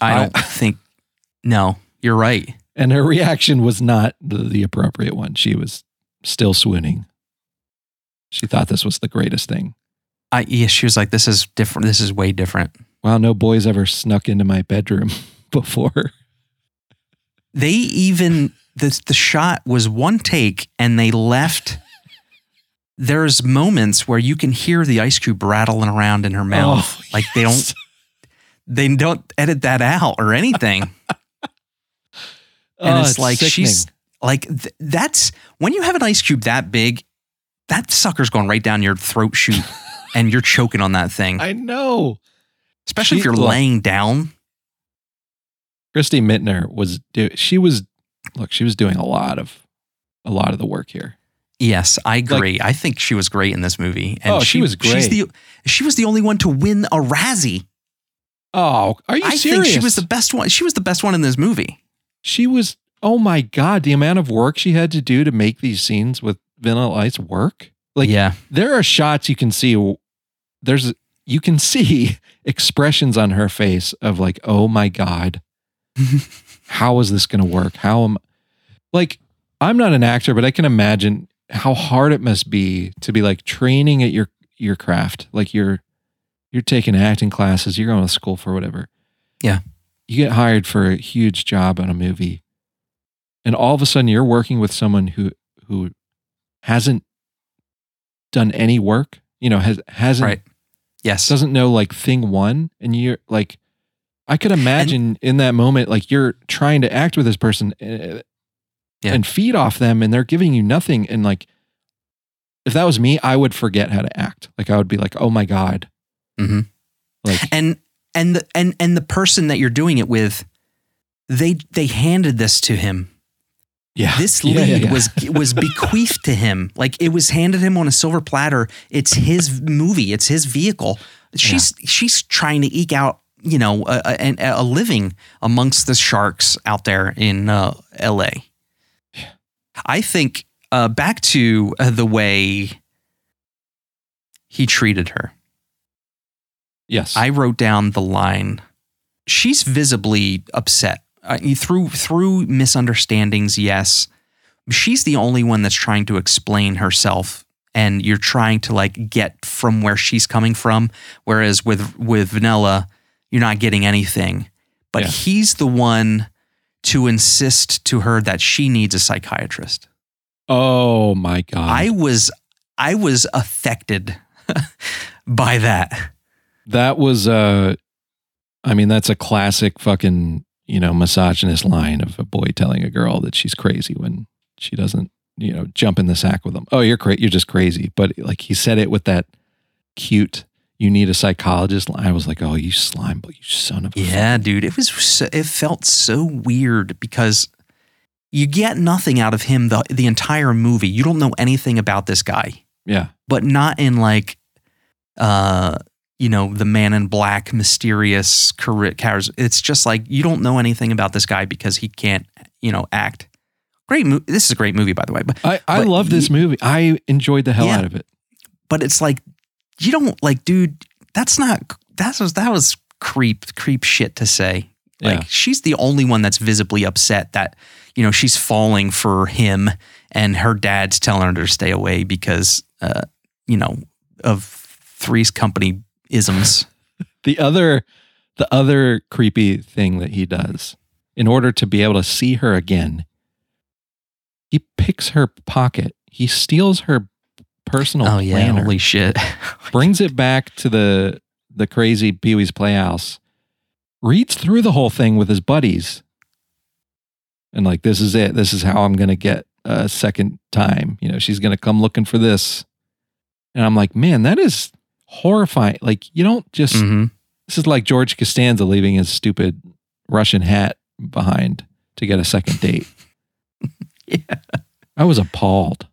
I I- don't think no, you're right. And her reaction was not the, appropriate one. She was still swooning. She thought this was the greatest thing. I yeah, she was like, This is different. This is way different. Wow, no boys ever snuck into my bedroom before. they even the the shot was one take and they left there's moments where you can hear the ice cube rattling around in her mouth Oh, like they don't they don't edit that out or anything and Oh, it's, like she's like th- that's when you have an ice cube that big that sucker's going right down your throat chute and you're choking on that thing, I know. especially if you're look. laying down. Christy Minter was do she was look, she was doing a lot of a lot of the work here. Yes, I agree. I think she was great in this movie. And Oh, she was She's great. the, she was the only one to win a Razzie. Oh, are you I serious? think she was the best one. She was the best one in this movie. She was oh my god, the amount of work she had to do to make these scenes with Vanilla Ice work. Like yeah, there are shots you can see there's you can see expressions on her face of like, oh my God, how is this gonna work? How am like I'm not an actor, but I can imagine how hard it must be to be like training at your your craft. Like you're you're taking acting classes, you're going to school for whatever. Yeah. You get hired for a huge job on a movie. And all of a sudden you're working with someone who who hasn't done any work, you know, has hasn't right. Yes. doesn't know like thing one and you're like i could imagine in that moment like you're trying to act with this person uh, Yeah. and feed off them and they're giving you nothing and like if that was me i would forget how to act like i would be like oh my god mm-hmm. like and and the and and the person that you're doing it with, they they handed this to him. yeah This Yeah, lead yeah, yeah. was was bequeathed to him. Like it was handed him on a silver platter. It's his movie. It's his vehicle. She's she's trying to eke out you know a, a, a living amongst the sharks out there in uh, L.A. I think uh, back to uh, the way he treated her. Yes I wrote down the line. She's visibly upset uh, through through misunderstandings. Yes, she's the only one that's trying to explain herself, and you're trying to like get from where she's coming from. Whereas with with Vanilla, you're not getting anything. But Yeah. he's the one to insist to her that she needs a psychiatrist. oh my god I was I was affected by that. That was uh i mean that's a classic fucking you know misogynist line of a boy telling a girl that she's crazy when she doesn't you know jump in the sack with him. oh you're crazy, you're just crazy. But like he said it with that cute you need a psychologist. I was like oh you slime but you son of a Yeah, dude, it was so, it felt so weird because you get nothing out of him the the entire movie. You don't know anything about this guy, yeah. But not in like uh you know, the man in black mysterious career It's just like you don't know anything about this guy because he can't, you know, act. Great movie. This is a great movie by the way, but i i But love this you- movie i enjoyed the hell Yeah. out of it but it's like you don't like dude, that's not that was that was creep creep shit to say. Like Yeah. she's the only one that's visibly upset that you know she's falling for him, and her dad's telling her to stay away because uh, you know of Three's Company isms. the other the other creepy thing that he does in order to be able to see her again he picks her pocket. He steals her personal oh yeah, planner. holy shit! brings it back to the the crazy Pee-wee's Playhouse reads through the whole thing with his buddies and like this is it. This is how I'm going to get a second time. You know she's going to come looking for this. And I'm like man that is horrifying like you don't just Mhm. this is like George Costanza leaving his stupid Russian hat behind to get a second date. Yeah. I was appalled.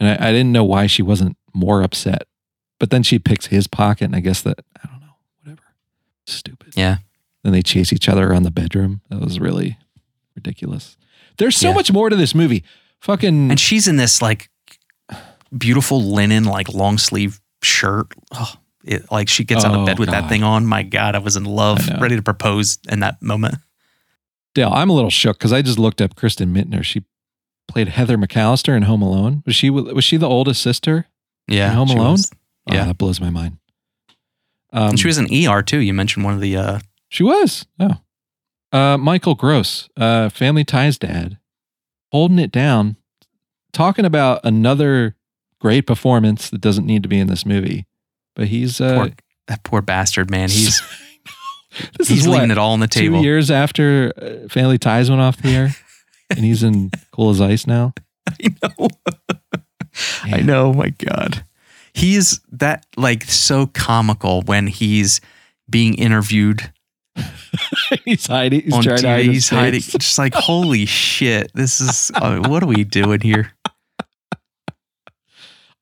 And I, I didn't know why she wasn't more upset. But then she picks his pocket, and I guess that, I don't know, whatever. Stupid. Yeah. Then they chase each other around the bedroom. That was really ridiculous. There's so Yeah. much more to this movie. Fucking. And she's in this like beautiful linen, like long sleeve shirt. Oh, it, like she gets out Oh, of bed with that God. thing on. My God, I was in love, I know. ready to propose in that moment. Dale, I'm a little shook because I just looked up Kristin Minter. She played Heather McCallister in Home Alone. Was she was she the oldest sister? Yeah. In Home she Alone? was. Oh, Yeah. that blows my mind. Um, and she was in ER too. You mentioned one of the, uh, She was. Oh. Uh, Michael Gross, uh, Family Ties dad, holding it down, talking about another great performance that doesn't need to be in this movie. But he's uh, poor, that poor bastard, man. He's, this he's is leaving it all on the table. two years after uh, Family Ties went off the air, and he's in Cool as Ice now. I know. I know. My God. He's that like so comical when he's being interviewed he's hiding. He's trying to hide He's hiding. Just like holy shit! This is uh, what are we doing here?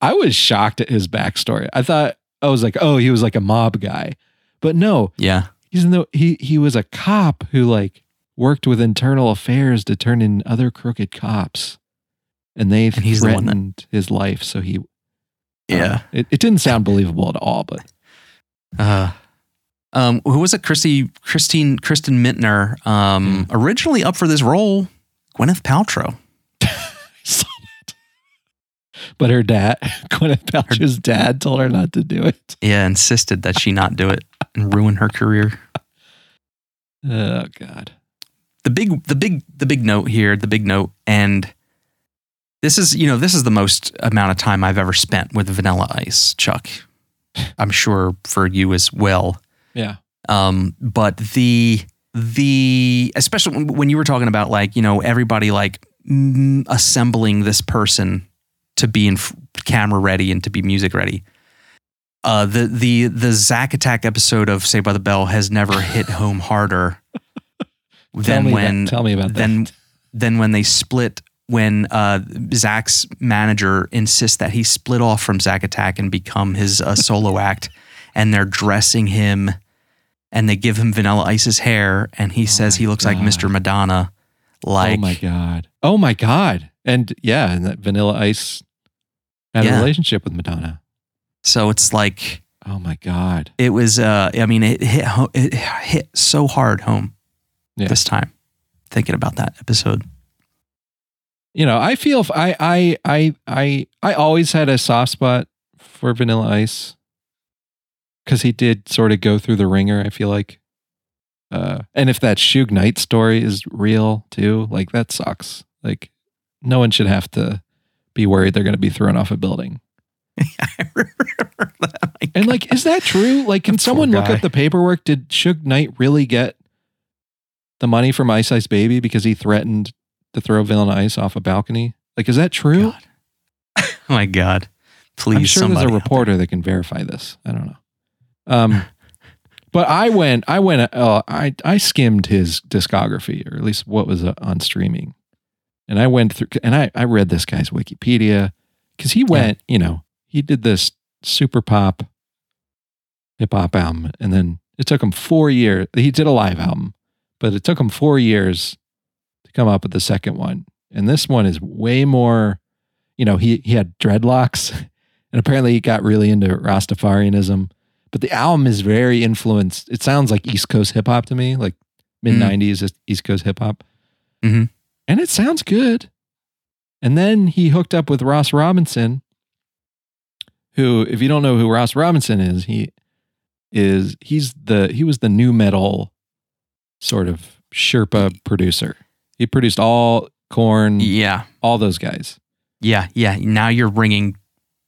I was shocked at his backstory. I thought I was like, oh, he was like a mob guy, but no, Yeah, he's no he he was a cop who like worked with internal affairs to turn in other crooked cops, and they And he's the that- threatened his life. So he, uh, yeah. it, it didn't sound believable at all. But Uh, um, who was it? Christy, Christine, Kristin Minter. Um, Mm. originally up for this role, Gwyneth Paltrow. But her dad, Gwyneth Paltrow's dad, told her not to do it. Yeah, insisted that she not do it and ruin her career. Oh God. the big the big the big note here the big note and this is you know this is the most amount of time i've ever spent with vanilla ice chuck i'm sure for you as well Yeah. um but the the especially when- you were talking about like you know everybody like assembling this person to be in f- camera ready and to be music ready uh the the the Zack attack episode of Saved by the Bell has never hit home harder than when that, tell me about then that. then when they split when uh, Zack's manager insists that he split off from Zack Attack and become his uh, solo act, and they're dressing him, and they give him Vanilla Ice's hair, and he says he looks like Mr. Madonna. Like, oh my God. Oh my God. And yeah, and that Vanilla Ice had a relationship with Madonna. so it's like Oh my God. it was. Uh, I mean, it hit ho- it hit so hard home Yeah. this time. Thinking about that episode. You know, I feel I I I I I always had a soft spot for Vanilla Ice because he did sort of go through the ringer. I feel like, uh, and if that Suge Knight story is real too, like that sucks. Like, no one should have to be worried they're going to be thrown off a building. I remember that. My And God. like, is that true? Like, can someone look up the paperwork? Did Suge Knight really get the money from Ice Ice Baby because he threatened to throw Vanilla Ice off a balcony? Like, is that true? God. oh my God. Please, I'm sure there's a out there. reporter that can verify this. I don't know. Um, but I went, I went, uh, I I skimmed his discography, or at least what was uh, on streaming, and I went through, and I I read this guy's Wikipedia because he went, you know, he did this super pop hip hop album, and then it took him four years. He did a live album, but it took him four years to come up with the second one, and this one is way more. You know, he he had dreadlocks, and apparently he got really into Rastafarianism. But the album is very influenced. It sounds like East Coast hip hop to me, like mid '90s East Coast hip hop, Mhm. And it sounds good. And then he hooked up with Ross Robinson, who, if you don't know who Ross Robinson is, he is he's the he was the nu metal sort of Sherpa producer. He produced all Korn, Yeah. all those guys. Yeah. Yeah. Now you're ringing.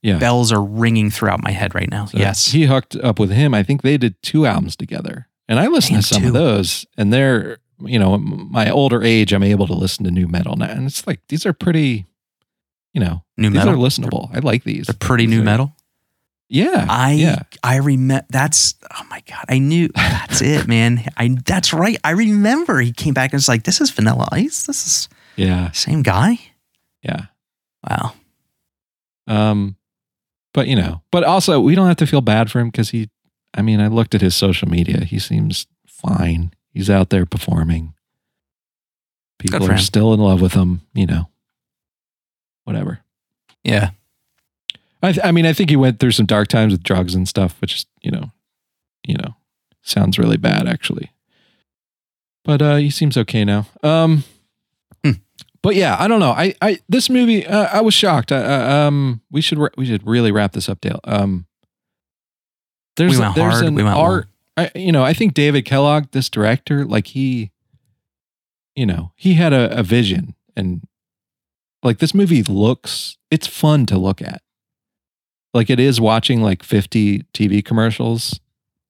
Yeah. Bells are ringing throughout my head right now. So yes. He hooked up with him. I think they did two albums together. And I listened Damn, to some two. of those, and they're, you know, my older age, I'm able to listen to nu metal now. And it's like, these are pretty, you know, new these metal. are listenable. I like these. They're pretty These new are- metal. Yeah. I yeah. I remember that's oh my god I knew that's it man I that's right I remember he came back and was like this is Vanilla Ice this is Yeah. same guy Yeah. wow Um, but you know, but also we don't have to feel bad for him because he, I mean, I looked at his social media. He seems fine. He's out there performing. People are him. still in love with him, you know, whatever. yeah I, th- I mean, I think he went through some dark times with drugs and stuff, which is, you know, you know, sounds really bad actually. But uh, he seems okay now. Um, Hmm. but yeah, I don't know. I, I this movie, uh, I was shocked. I, uh, um, we should ra- we should really wrap this up, Dale. Um, there's We went there's hard, an we went art. I, you know, I think David Kellogg, this director, like he, you know, he had a, a vision, and like this movie looks, it's fun to look at. Like it is watching like 50 TV commercials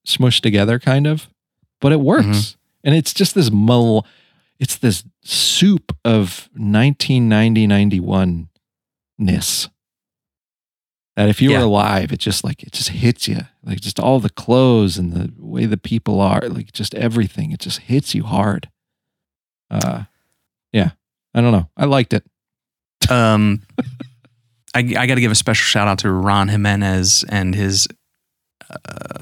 smushed together, kind of, but it works. Mhm. And it's just this mull, it's this soup of 1990 91 ness. That if you Yeah. were alive, it just like it just hits you. Like just all the clothes and the way the people are, like just everything. It just hits you hard. Uh yeah. I don't know. I liked it. Um, I, I got to give a special shout out to Ron Jimenez and his. Uh,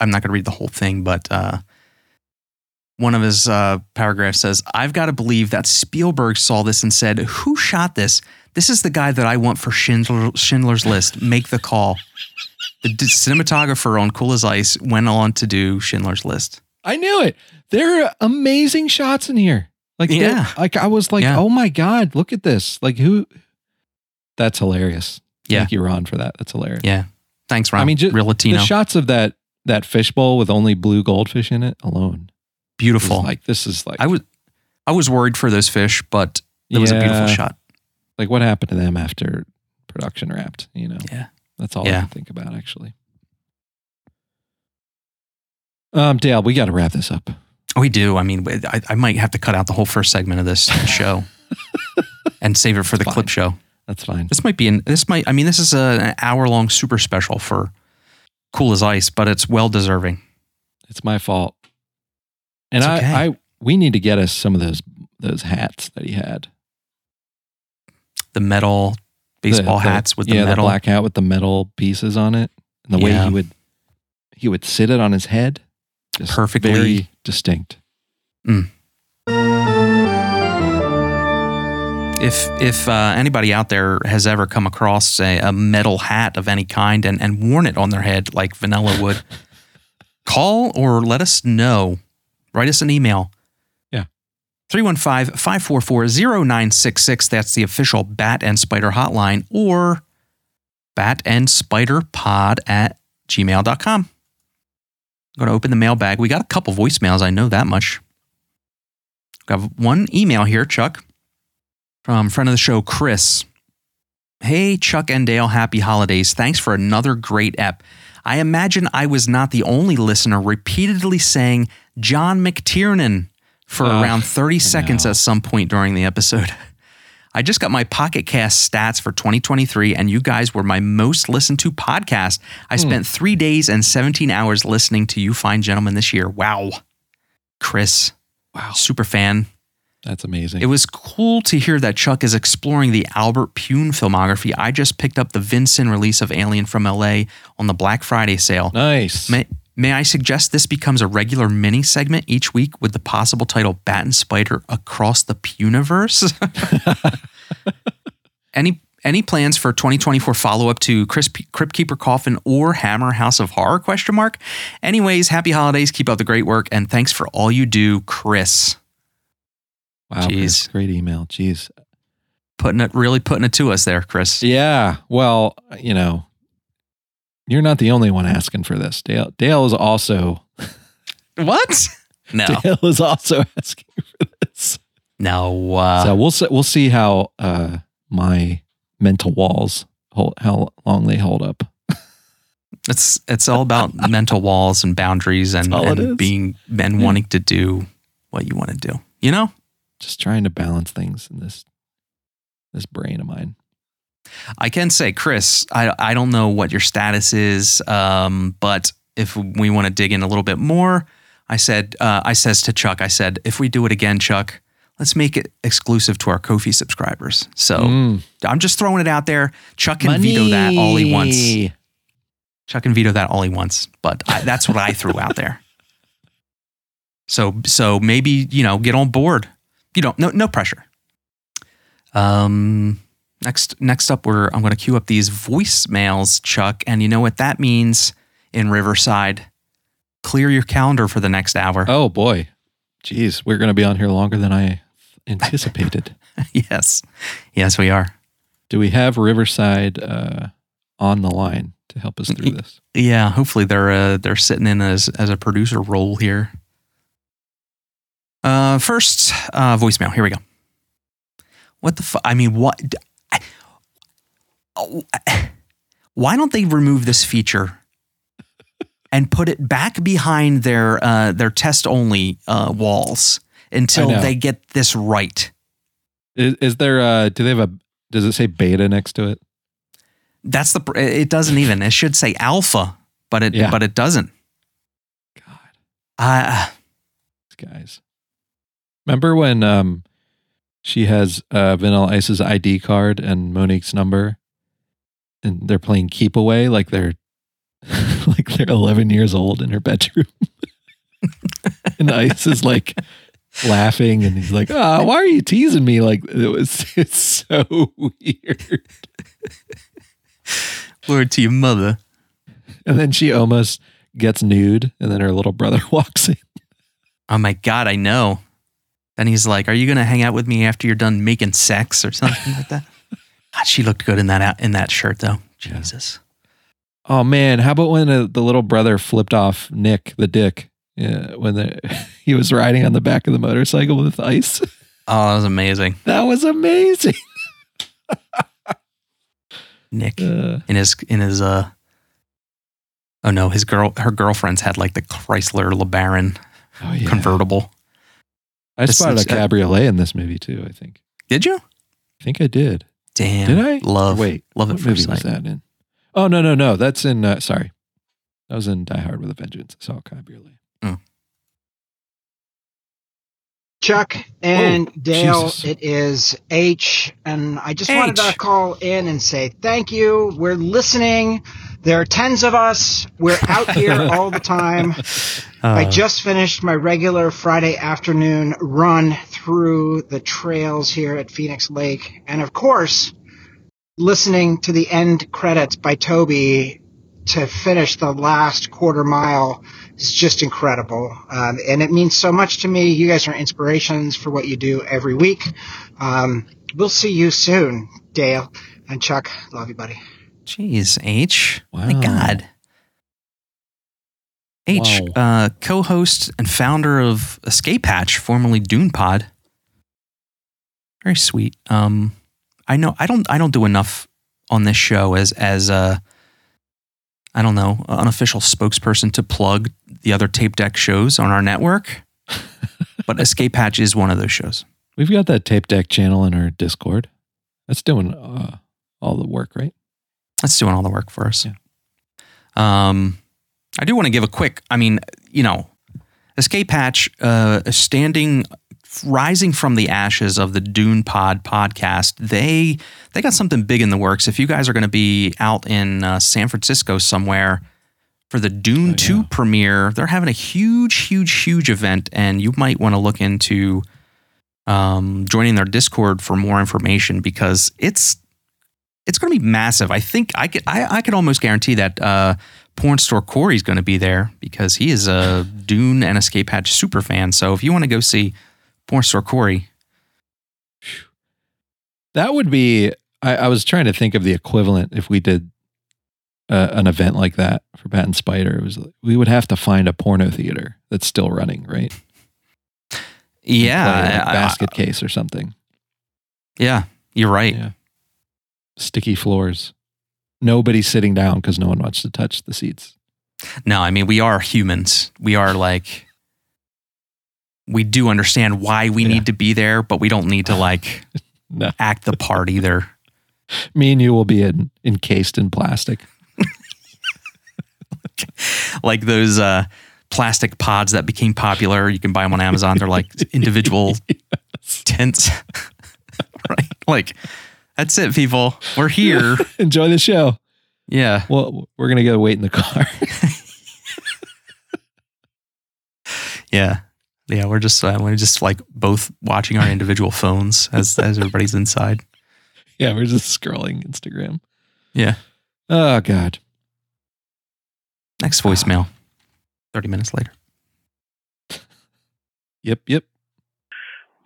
I'm not going to read the whole thing, but uh, one of his uh, paragraphs says, "I've got to believe that Spielberg saw this and said, "Who shot this? This is the guy that I want for Schindler, Schindler's List. Make the call." The d- cinematographer on Cool as Ice went on to do Schindler's List. I knew it. There are amazing shots in here. Like Yeah. like I was like, Yeah. oh my god, look at this. Like who? That's hilarious. Yeah. Thank you, Ron, for that. That's hilarious. Yeah, thanks, Ron. I mean, ju- real Latino, The shots of that that fishbowl with only blue goldfish in it alone. Beautiful. Like this is like I was, I was worried for those fish, but it was a beautiful shot. like what happened to them after production wrapped. You know. Yeah. That's all I Yeah. can think about actually. Um, Dale, we got to wrap this up. We do. I mean, I, I might have to cut out the whole first segment of this show and save it for the Fine. clip show. That's fine. This might be an. This might. I mean, this is a, an hour long super special for Cool as Ice, but it's well deserving. It's my fault. And It's I, okay. I, we need to get us some of those those hats that he had. The metal baseball The- the- hats with the yeah, metal. the black hat with the metal pieces on it, and the way he would he would sit it on his head, just Perfectly. very distinct. If if uh, anybody out there has ever come across a, a metal hat of any kind and, and worn it on their head like Vanilla would, call or let us know. Write us an email. Yeah. 315-544-0966. That's the official Bat and Spider hotline or bat and spider pod at gmail.com. I'm going to open the mailbag. We got a couple voicemails. I know that much. Got one email here, Chuck from friend of the show, Chris. Hey, Chuck and Dale, happy holidays. Thanks for another great ep. I imagine I was not the only listener repeatedly saying John McTiernan for around 30 seconds at some point during the episode. I just got my Pocket Cast stats for 2023, and you guys were my most listened to podcast. I hmm. spent three days and 17 hours listening to you fine gentlemen this year. Wow. Chris, Wow, super fan. that's amazing. It was cool to hear that Chuck is exploring the Albert Pyun filmography. I just picked up the Vincent release of Alien from LA on the Black Friday sale. nice. May I suggest this becomes a regular mini segment each week with the possible title Bat and Spider Across the Puniverse? any any plans for 2024 follow up to Chris, Crypt Keeper Coffin or Hammer House of Horror question mark? Anyways, happy holidays, keep up the great work and thanks for all you do, Chris. wow, Chris, great email. Jeez. Putting it really putting it to us there, Chris. Yeah. Well, you know, you're not the only one asking for this. Dale Dale is also What? No. Dale is also asking for this. No. Uh, so we'll see, we'll see how uh, my mental walls hold how long they hold up. it's it's all about mental walls and boundaries and, That's all it and being and Yeah. wanting to do what you want to do. You know? Just trying to balance things in this this brain of mine. I can say, Chris, I I don't know what your status is, um, but if we want to dig in a little bit more, I said uh, I says to Chuck, I said, if we do it again, Chuck, let's make it exclusive to our Ko-fi subscribers. So Mm. I'm just throwing it out there. Chuck can veto that all he wants. Chuck can veto that all he wants, but I, that's what I threw out there. So so maybe you know get on board. You know, no no pressure. Um, next next up, we're I'm going to queue up these voicemails, Chuck, and you know what that means in Riverside. Clear your calendar for the next hour. Oh boy. Jeez, we're going to be on here longer than I anticipated. yes, yes, we are. Do we have Riverside uh, on the line to help us through this? Yeah, hopefully they're uh, they're sitting in as as a producer role here. Uh, first uh, voicemail. Here we go. What the I mean, what? D- I- I- why don't they remove this feature and put it back behind their uh, their test only uh, walls until they get this right? Is, is there? Uh, do they have a? Does it say beta next to it? That's the. It doesn't even. It should say alpha, but it. Yeah. But it doesn't. God, Uh, these guys. Remember when um she has uh Vanilla Ice's ID card and Monique's number, and they're playing keep away like they're like they're 11 years old in her bedroom, and Ice is like laughing, and he's like, "Ah, why are you teasing me?" Like it was. It's so weird. word to your mother. And then she almost gets nude, and then her little brother walks in. Oh my god, I know. Then he's like, "Are you gonna hang out with me after you're done making sex or something like that?" God, she looked good in that in that shirt though. Jesus. Oh man, how about when uh, the little brother flipped off Nick the dick? Yeah, when the, he was riding on the back of the motorcycle with ice. Oh, that was amazing. That was amazing. Nick Uh, in his in his uh. Oh no, his girl, her girlfriends had like the Chrysler LeBaron oh yeah. convertible. I This spotted a uh, cabriolet in this movie too. I think. Did you? I think I did. Damn. Did I? Love. Wait, love what at movie first was sight. that in? Oh no no no, that's in. Uh, sorry, that was in Die Hard with a Vengeance. I saw a cabriolet. Chuck and Whoa, Dale, Jesus. it is H, and I just wanted to call in and say thank you. We're listening. There are tens of us. We're out here all the time. I Uh, just finished my regular Friday afternoon run through the trails here at Phoenix Lake, and of course, listening to the end credits by Tobey to finish the last quarter mile is just incredible. Um, and it means so much to me. You guys are inspirations for what you do every week. Um, we'll see you soon, Dale and Chuck. Love you, buddy. Jeez, H. My God. H, uh, co-host and founder of Escape Hatch, formerly Dune Pod. Very sweet. Um, I know I don't I don't do enough on this show as as a I don't know unofficial spokesperson to plug the other tape deck shows on our network, but Escape Hatch is one of those shows. We've got that tape deck channel in our Discord. That's doing uh, all the work, right? That's doing all the work for us. Yeah. Um, I do want to give a quick. I mean, you know, Escape Hatch, uh, standing, rising from the ashes of the Dune Pod podcast. They they got something big in the works. If you guys are going to be out in uh, San Francisco somewhere for the Dune Oh, Two yeah. premiere, they're having a huge, huge, huge event, and you might want to look into um, joining their Discord for more information because it's it's going to be massive. I think I could I, I could almost guarantee that uh, Porn Store Corey's going to be there because he is a Dune and Escape Hatch super fan. So if you want to go see Porn Store Corey, That would be. I, I was trying to think of the equivalent if we did uh, an event like that for Bat and Spider. It was we would have to find a porno theater that's still running, right? And play, yeah, like, I- basket case or something. yeah, you're right. Yeah, sticky floors. Nobody's sitting down because no one wants to touch the seats. No, I mean we are humans. We are like we do understand why we Yeah. need to be there, but we don't need to like No, act the part either. me and you will be in, encased in plastic. like those uh, plastic pods that became popular. You can buy them on Amazon. They're like individual tents, right? Like that's it, people. We're here. Enjoy the show. Yeah, Well, we're gonna go wait in the car. yeah, yeah. We're just uh, we're just like both watching our individual phones as as everybody's inside. yeah, we're just scrolling Instagram. Yeah. Oh God. Next voicemail. Thirty minutes later. Yep. Yep.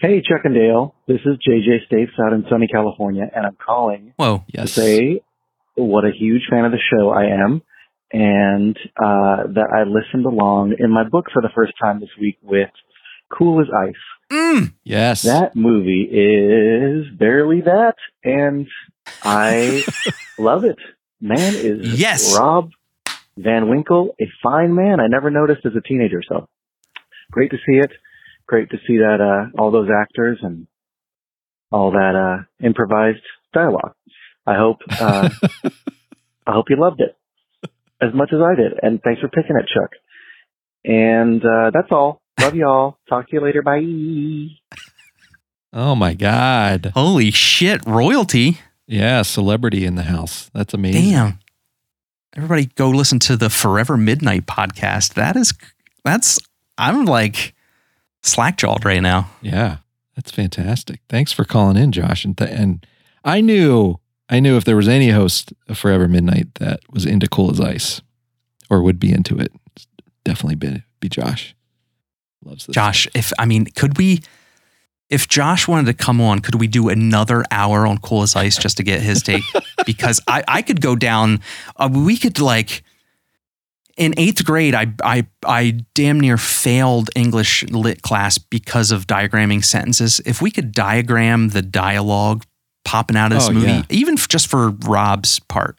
Hey, Chuck and Dale. This is JJ Stapes out in sunny California, and I'm calling Whoa. to Yes. say what a huge fan of the show I am, and uh, that I listened along in my book for the first time this week with Cool as Ice. Mm. Yes. That movie is barely that, and I love it. Man, is Yes. Rob Van Winkle a fine man? I never noticed as a teenager, so great to see it. Great to see that uh, all those actors and all that uh, improvised dialogue. I hope uh, I hope you loved it as much as I did. And thanks for picking it, Chuck. And uh, that's all. Love y'all. Talk to you later. Bye. Oh my God. Holy shit, royalty. Yeah, celebrity in the house. That's amazing. Damn. Everybody go listen to the Forever Midnight podcast. That is that's I'm like slack-jawed right now. Yeah, that's fantastic. Thanks for calling in, Josh. And th- and I knew I knew if there was any host of Forever Midnight that was into Cool as Ice or would be into it, definitely be be Josh. Loves this. Josh, if I mean, could we if Josh wanted to come on, could we do another hour on Cool as Ice just to get his take? because I, I could go down, uh, we could like, in eighth grade, I, I, I damn near failed English lit class because of diagramming sentences. If we could diagram the dialogue popping out of this Oh, movie, yeah. even f- just for Rob's part.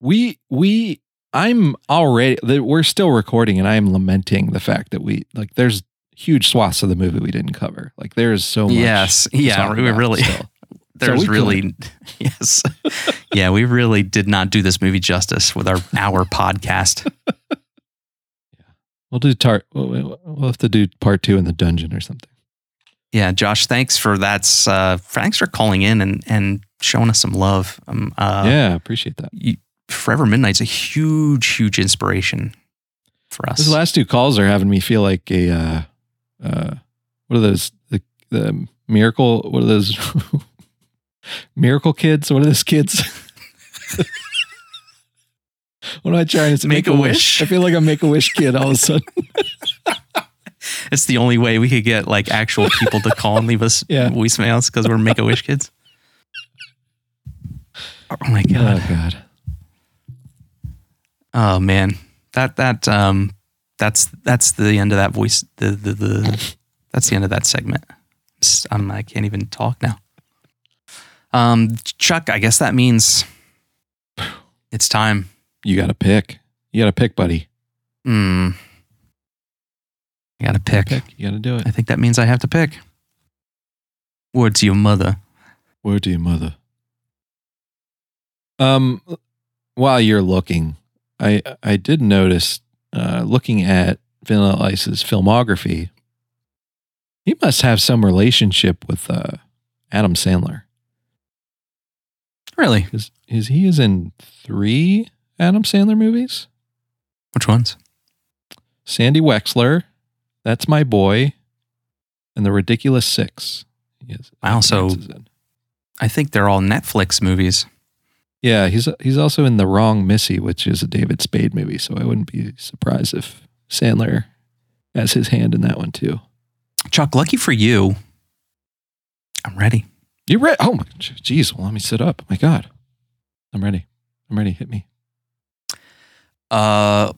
we we I'm already we're still recording and I am lamenting the fact that we like there's huge swaths of the movie we didn't cover. Like there is so much. Yes. Yeah. We really, still. there's we really, yes. yeah. We really did not do this movie justice with our hour podcast. yeah We'll do tar- we'll, we'll have to do part two in the dungeon or something. Yeah, Josh, thanks for that. Uh, thanks for calling in and, and showing us some love. Um, uh, yeah, appreciate that. you- Forever Midnight's a huge, huge inspiration for us. These last two calls are having me feel like a uh uh what are those the the miracle what are those miracle kids? What are those kids? what am I trying to say? Make-A-Wish. I feel like a make a wish kid all of a sudden. it's the only way we could get like actual people to call and leave us Yeah. voicemails because we're Make a Wish kids. Oh my god! Oh god. Oh man, that that um, that's that's the end of that voice. The the, the that's the end of that segment. I'm, I can't even talk now. Um, Chuck, I guess that means it's time. You got to pick. You got to pick, buddy. Hmm. I gotta pick. Pick. You got to do it. I think that means I have to pick. Word to your mother. Where do you mother? Um, while you're looking, I I did notice, uh, looking at Vanilla Ice's filmography, he must have some relationship with uh, Adam Sandler Really? because is he is in three Adam Sandler movies. Which ones? Sandy Wexler, that's my boy, and the Ridiculous Six. Yes, Wow, so- appearances in. I think they're all Netflix movies. Yeah, he's he's also in The Wrong Missy, which is a David Spade movie. So I wouldn't be surprised if Sandler has his hand in that one too. Chuck, lucky for you. I'm ready. You ready? Oh my, jeez. Well, let me sit up. My God, I'm ready. I'm ready. Hit me. Uh,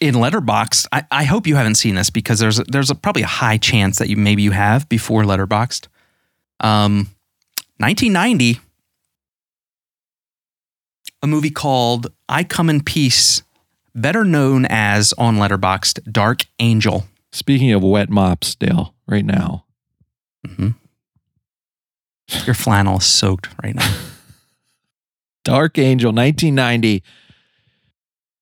in Letterboxd, I, I hope you haven't seen this because there's a, there's a, probably a high chance that you maybe you have before Letterboxd. Um, 1990, a movie called "I Come in Peace," better known as on Letterboxd "Dark Angel." Speaking of wet mops, Dale, right now. Your flannel is soaked right now. Dark Angel, 1990.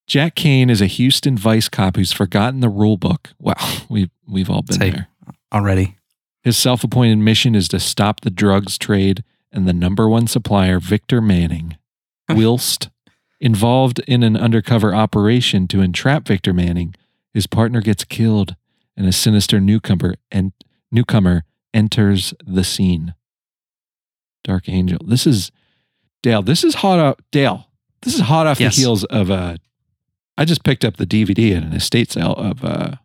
Jack Caine is a Houston vice cop who's forgotten the rule book. Wow, we've we've all been Say- there. Already, His self-appointed mission is to stop the drugs trade and the number one supplier, Victor Manning, whilst involved in an undercover operation to entrap Victor Manning, his partner gets killed and a sinister newcomer and newcomer enters the scene. Dark Angel. This is Dale. This is hot up Dale. This is hot off Yes. the heels of uh I just picked up the DVD at an estate sale of uh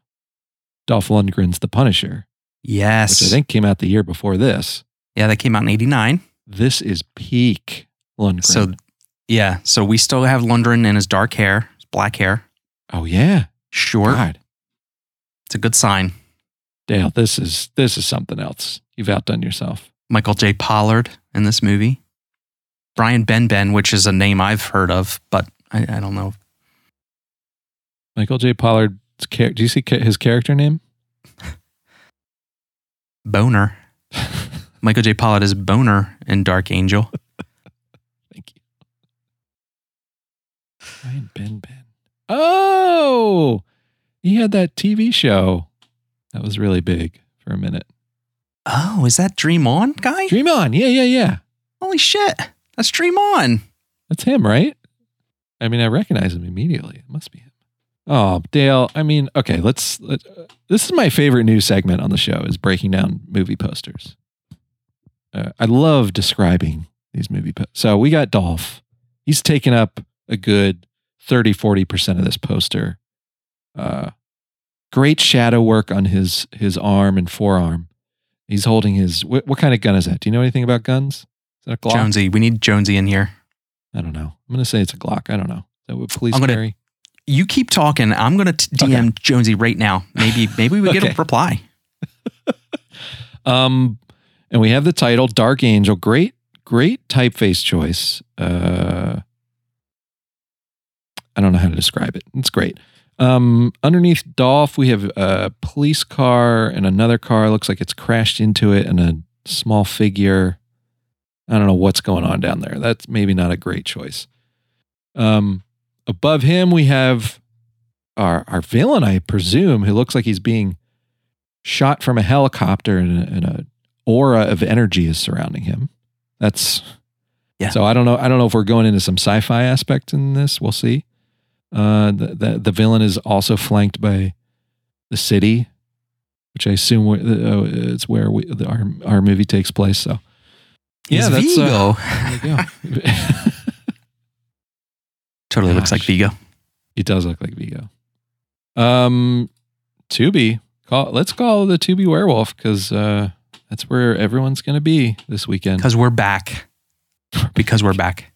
Dolph Lundgren's The Punisher yes. which I think came out the year before this. yeah, that came out in '89. This is peak Lundgren. So, yeah. So we still have Lundgren in his dark hair, his black hair, oh yeah, Sure. God, It's a good sign. Dale, this is this is something else. You've outdone yourself. Michael J. Pollard in this movie. Brian Benben, which is a name I've heard of, but I, I don't know. Michael J. Pollard. Do you see his character name? Boner. Michael J. Pollard is Boner in Dark Angel. Thank you. Brian Benben. Oh, he had that TV show that was really big for a minute. Oh, is that Dream On guy? Dream On. Yeah, yeah, yeah. Holy shit. That's Dream On. That's him, right? I mean, I recognize him immediately. It must be him. Oh, Dale. I mean, okay. Let's. Let, uh, this is my favorite new segment on the show: is breaking down movie posters. Uh, I love describing these movie posters. So we got Dolph. He's taken up a good 30, 40 percent of this poster. Uh, great shadow work on his his arm and forearm. He's holding his. What, what kind of gun is that? Do you know anything about guns? Is that a Glock? Jonesy. We need Jonesy in here. I don't know. I'm going to say it's a Glock. I don't know. Is that what police I'm gonna- carry? You keep talking. I'm gonna t- DM Jonesy right now. Maybe maybe we get a reply. Um, and we have the title Dark Angel. Great, great typeface choice. Uh, I don't know how to describe it. It's great. Um, underneath Dolph, we have a police car and another car. Looks like it's crashed into it and a small figure. I don't know what's going on down there. That's maybe not a great choice. Um, above him, we have our our villain, I presume, who looks like he's being shot from a helicopter and a, and a aura of energy is surrounding him. That's Yeah. So I don't know. I don't know if we're going into some sci-fi aspect in this. We'll see. Uh, the, the the villain is also flanked by the city, which I assume we- uh, it's where we, the, our our movie takes place. So It's that's Vigo. uh, there you go. totally looks like Gosh. Vigo. He does look like Vigo. Um, Tubi. Call. Let's call the Tubi werewolf because uh, that's where everyone's going to be this weekend. Because we're back. Because we're back.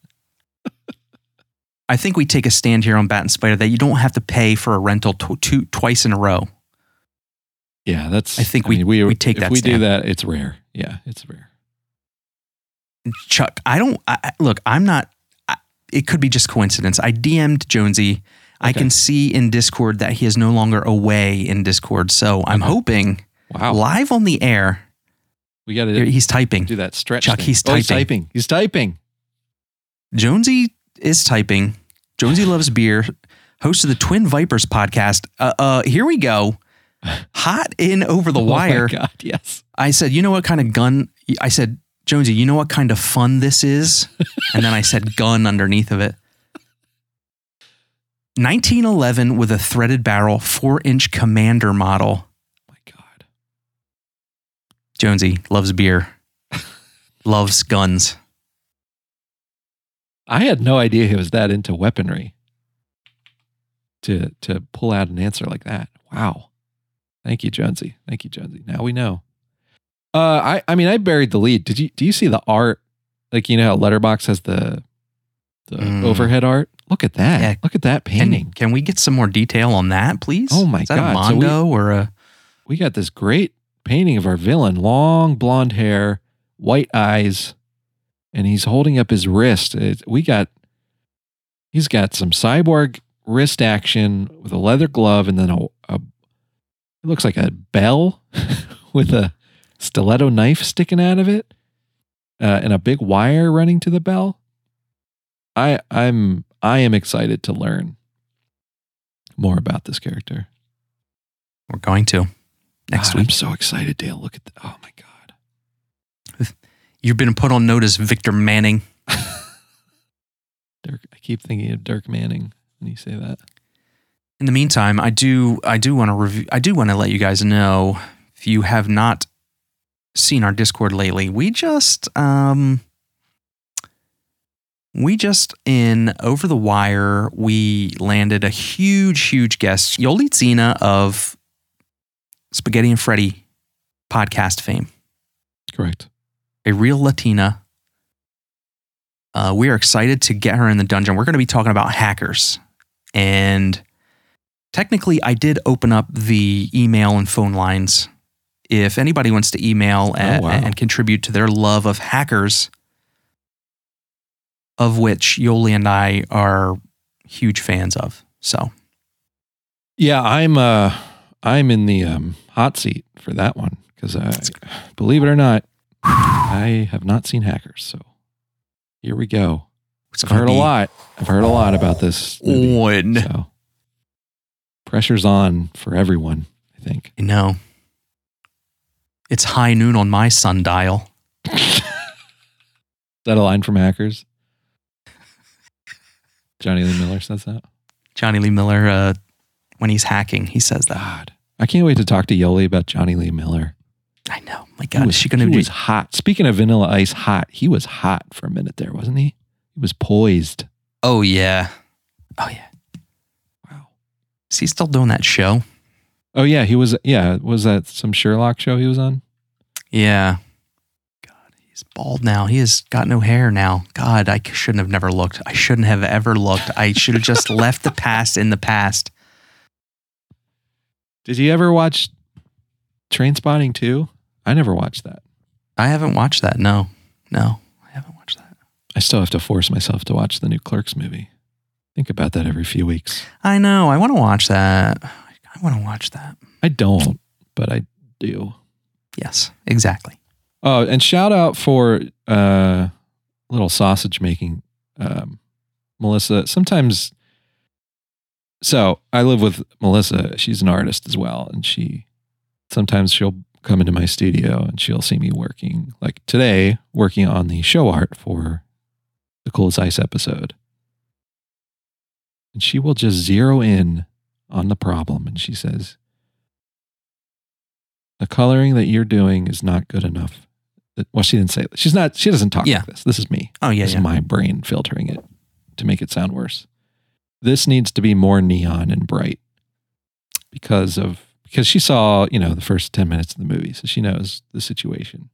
I think we take a stand here on Bat and Spider that you don't have to pay for a rental twice in a row. Yeah, that's. I think we- we take if that we do that, it's rare. Yeah, it's rare. Chuck, I don't I, I- look. I'm not. I, it could be just coincidence. I DM'd Jonesy. I can see in Discord that he is no longer away in Discord. So I'm Okay. hoping Wow, live on the air. we got to He's typing. do that stretch. Chuck, thing. he's Oh, he's typing. typing. He's typing. Jonesy is typing. Jonesy loves beer. Host of the Twin Vipers podcast. Uh, uh, here we go. Hot in over the Oh my wire. God, yes. I said, you know what kind of gun? I said, Jonesy, you know what kind of fun this is? And then I said gun underneath of it. 1911 with a threaded barrel, four inch commander model. my God. Jonesy loves beer, loves guns. I had no idea he was that into weaponry. To to pull out an answer like that. Wow. Thank you, Jonesy. Thank you, Jonesy. Now we know. Uh, I I mean, I buried the lead. Did you do you see the art? Like you know how Letterboxd has the the Mm. overhead art. Look at that. Yeah. Look at that Can, painting. can we get some more detail on that, please? Oh my is that God. A So we- Mondo or a we got this great painting of our villain, long blonde hair, white eyes, and he's holding up his wrist. It, we got, he's got some cyborg wrist action with a leather glove, and then a, a it looks like a bell with a stiletto knife sticking out of it, uh, and a big wire running to the bell. I I'm I am excited to learn more about this character. we're going to next God, week? I'm so excited, Dale. Look at that. Oh my God. You've been put on notice, Victor Manning. Dirk, I keep thinking of Dirk Manning when you say that. In the meantime, I do I do want to review I do want to let you guys know if you have not seen our Discord lately, we just um we just in over the wire we landed a huge huge guest Yoli Zena of Spaghetti and Freddy podcast fame Correct. A real Latina. Uh, we are excited to get her in the dungeon. We're going to be talking about hackers. And technically, I did open up the email and phone lines. If anybody wants to email a- wow. and contribute to their love of hackers, of which Yoli and I are huge fans of. So, Yeah, I'm uh I'm in the um hot seat for that one because I believe it or not, I have not seen Hackers. So here we go. It's I've heard a lot. I've heard a lot about this. movie, On. so pressure's on for everyone. I think. I know. It's high noon on my sundial. Is that a line from Hackers? Jonny Lee Miller says that. Jonny Lee Miller, uh, when he's hacking, he says that. God, I can't wait to talk to Yoli about Jonny Lee Miller. I know. My He God, was, is she going to he be? was hot. Speaking of Vanilla Ice, hot. He was hot for a minute there, wasn't he? He was poised. Oh yeah. Oh yeah. Wow. Is he still doing that show? Oh yeah, he was. Yeah, was that some Sherlock show he was on? Yeah. God, he's bald now. He has got no hair now. God, I shouldn't have never looked. I shouldn't have ever looked. I should have just left the past in the past. Did you ever watch Trainspotting 2? I never watched that. I haven't watched that. No, no, I haven't watched that. I still have to force myself to watch the new Clerks movie. Think about that every few weeks. I know. I want to watch that. I want to watch that. I don't, but I do. Yes, exactly. Oh, and shout out for uh little sausage making. Um Melissa, sometimes so I live with Melissa. She's an artist as well. And she sometimes she'll come into my studio and she'll see me working, like today, working on the show art for the Cool as Ice episode. And she will just zero in on the problem and she says, The coloring that you're doing is not good enough. Well, she didn't say that. She's not, she doesn't talk Yeah. like this. This is me. Oh yeah, This yeah. is my brain filtering it to make it sound worse. This needs to be more neon and bright because of because she saw you know the first ten minutes of the movie, so she knows the situation.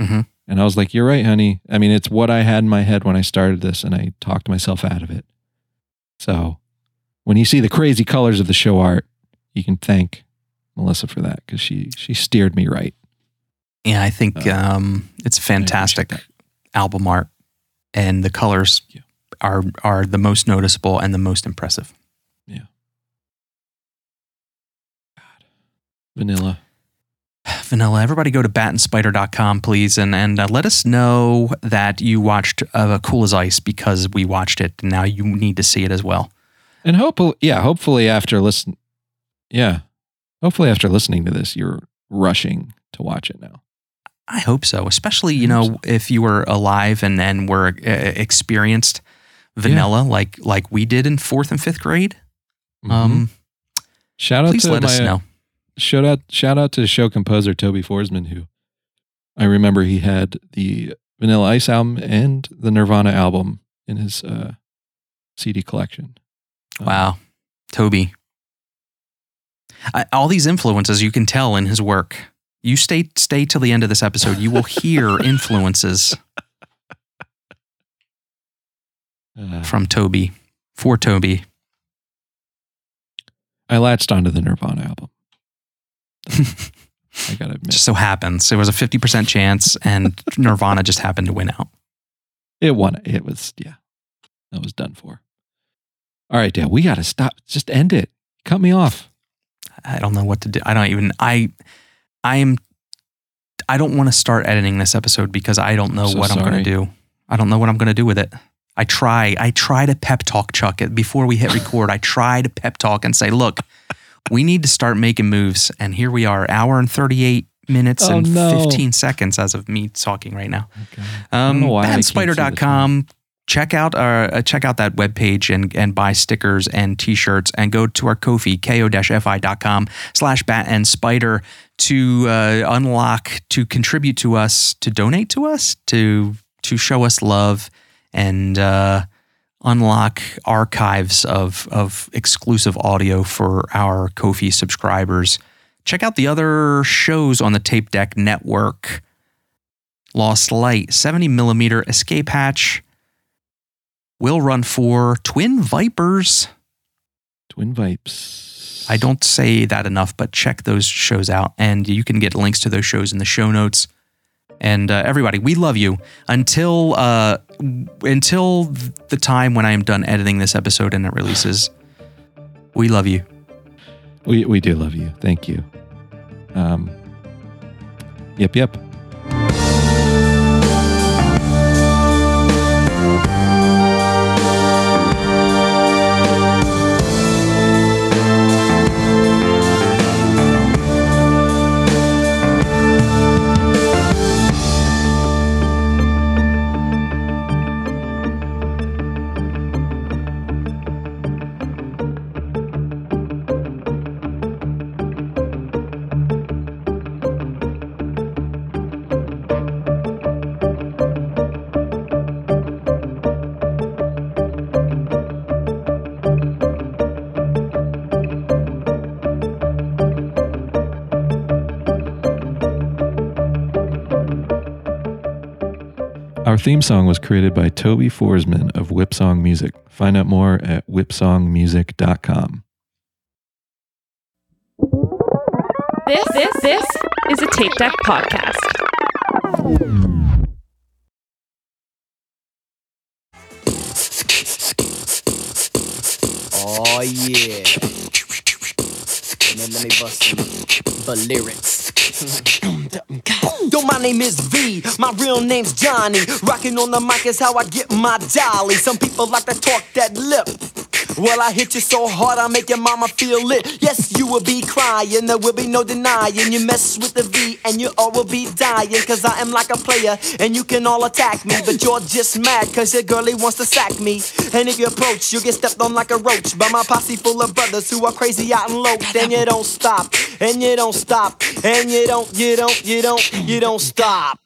Mhm. And I was like, "You're right, honey. I mean, it's what I had in my head when I started this, and I talked myself out of it." So when you see the crazy colors of the show art, you can thank Melissa for that because she she steered me right. Yeah, I think Uh, um, it's fantastic album art, and the colors are are the most noticeable and the most impressive. Vanilla. Vanilla, everybody go to batandspider.com, please, and, and uh, let us know that you watched uh, Cool as Ice because we watched it, and now you need to see it as well. And hopefully, yeah, hopefully after listen, yeah, hopefully after listening to this, you're rushing to watch it now. I hope so, especially, you know, if you were alive and, and were uh, experienced vanilla like like we did in fourth and fifth grade. Um, shout out please to let my, us know. Shout out, shout out to show composer Tobey Forsman, who I remember he had the Vanilla Ice album and the Nirvana album in his uh, CD collection. Um, Wow, Tobey. I, all these influences you can tell in his work. You stay stay till the end of this episode. You will hear influences uh, from Tobey for Tobey. I latched onto the Nirvana album. I gotta admit, just so happens it was a 50% chance and Nirvana just happened to win out. it won. It was yeah, that was done for. All right, Dale, we gotta stop. Just end it. Cut me off. I don't know what to do. I don't even I I am I don't want to start editing this episode because I don't know so what I'm going to do. I don't know what I'm going to do with it. I try I try to pep talk Chuck it before we hit record. I try to pep talk and say, "Look, we need to start making moves." And here we are, hour and 38 minutes Oh, and no. 15 seconds as of me talking right now. Okay. I don't Um, know why I can't see this bandspider.com. Check out our uh, check out that webpage and and buy stickers and t-shirts and go to our Ko-fi ko-fi.com slash bat and spider to uh, unlock to contribute to us to donate to us to to show us love and uh, unlock archives of of exclusive audio for our Ko-fi subscribers. Check out the other shows on the Tape Deck Network. Lost Light, 70 millimeter escape hatch, Will Run 4, Twin Vipers. Twin Vipes. I don't say that enough, but check those shows out. And you can get links to those shows in the show notes. And uh, everybody, we love you. Until uh, until the time when I am done editing this episode and it releases, we love you. We we do love you. Thank you. Um. Yep. Yep. Our theme song was created by Tobey Forsman of Whipsong Music. Find out more at whipsongmusic.com. This this this is a Tape Deck podcast. Oh yeah. And then let me bust the lyrics. Yo, my name is V. My real name's Johnny. Rocking on the mic is how I get my dolly. Some people like to talk that lip. Well, I hit you so hard, I make your mama feel it. Yes, you will be crying, there will be no denying. You mess with the V and you all will be dying. Cause I am like a player and you can all attack me. But you're just mad cause your girlie wants to sack me. And if you approach, you'll get stepped on like a roach by my posse full of brothers who are crazy out and low. Then you don't stop, and you don't stop, and you don't, you don't, you don't, you don't stop.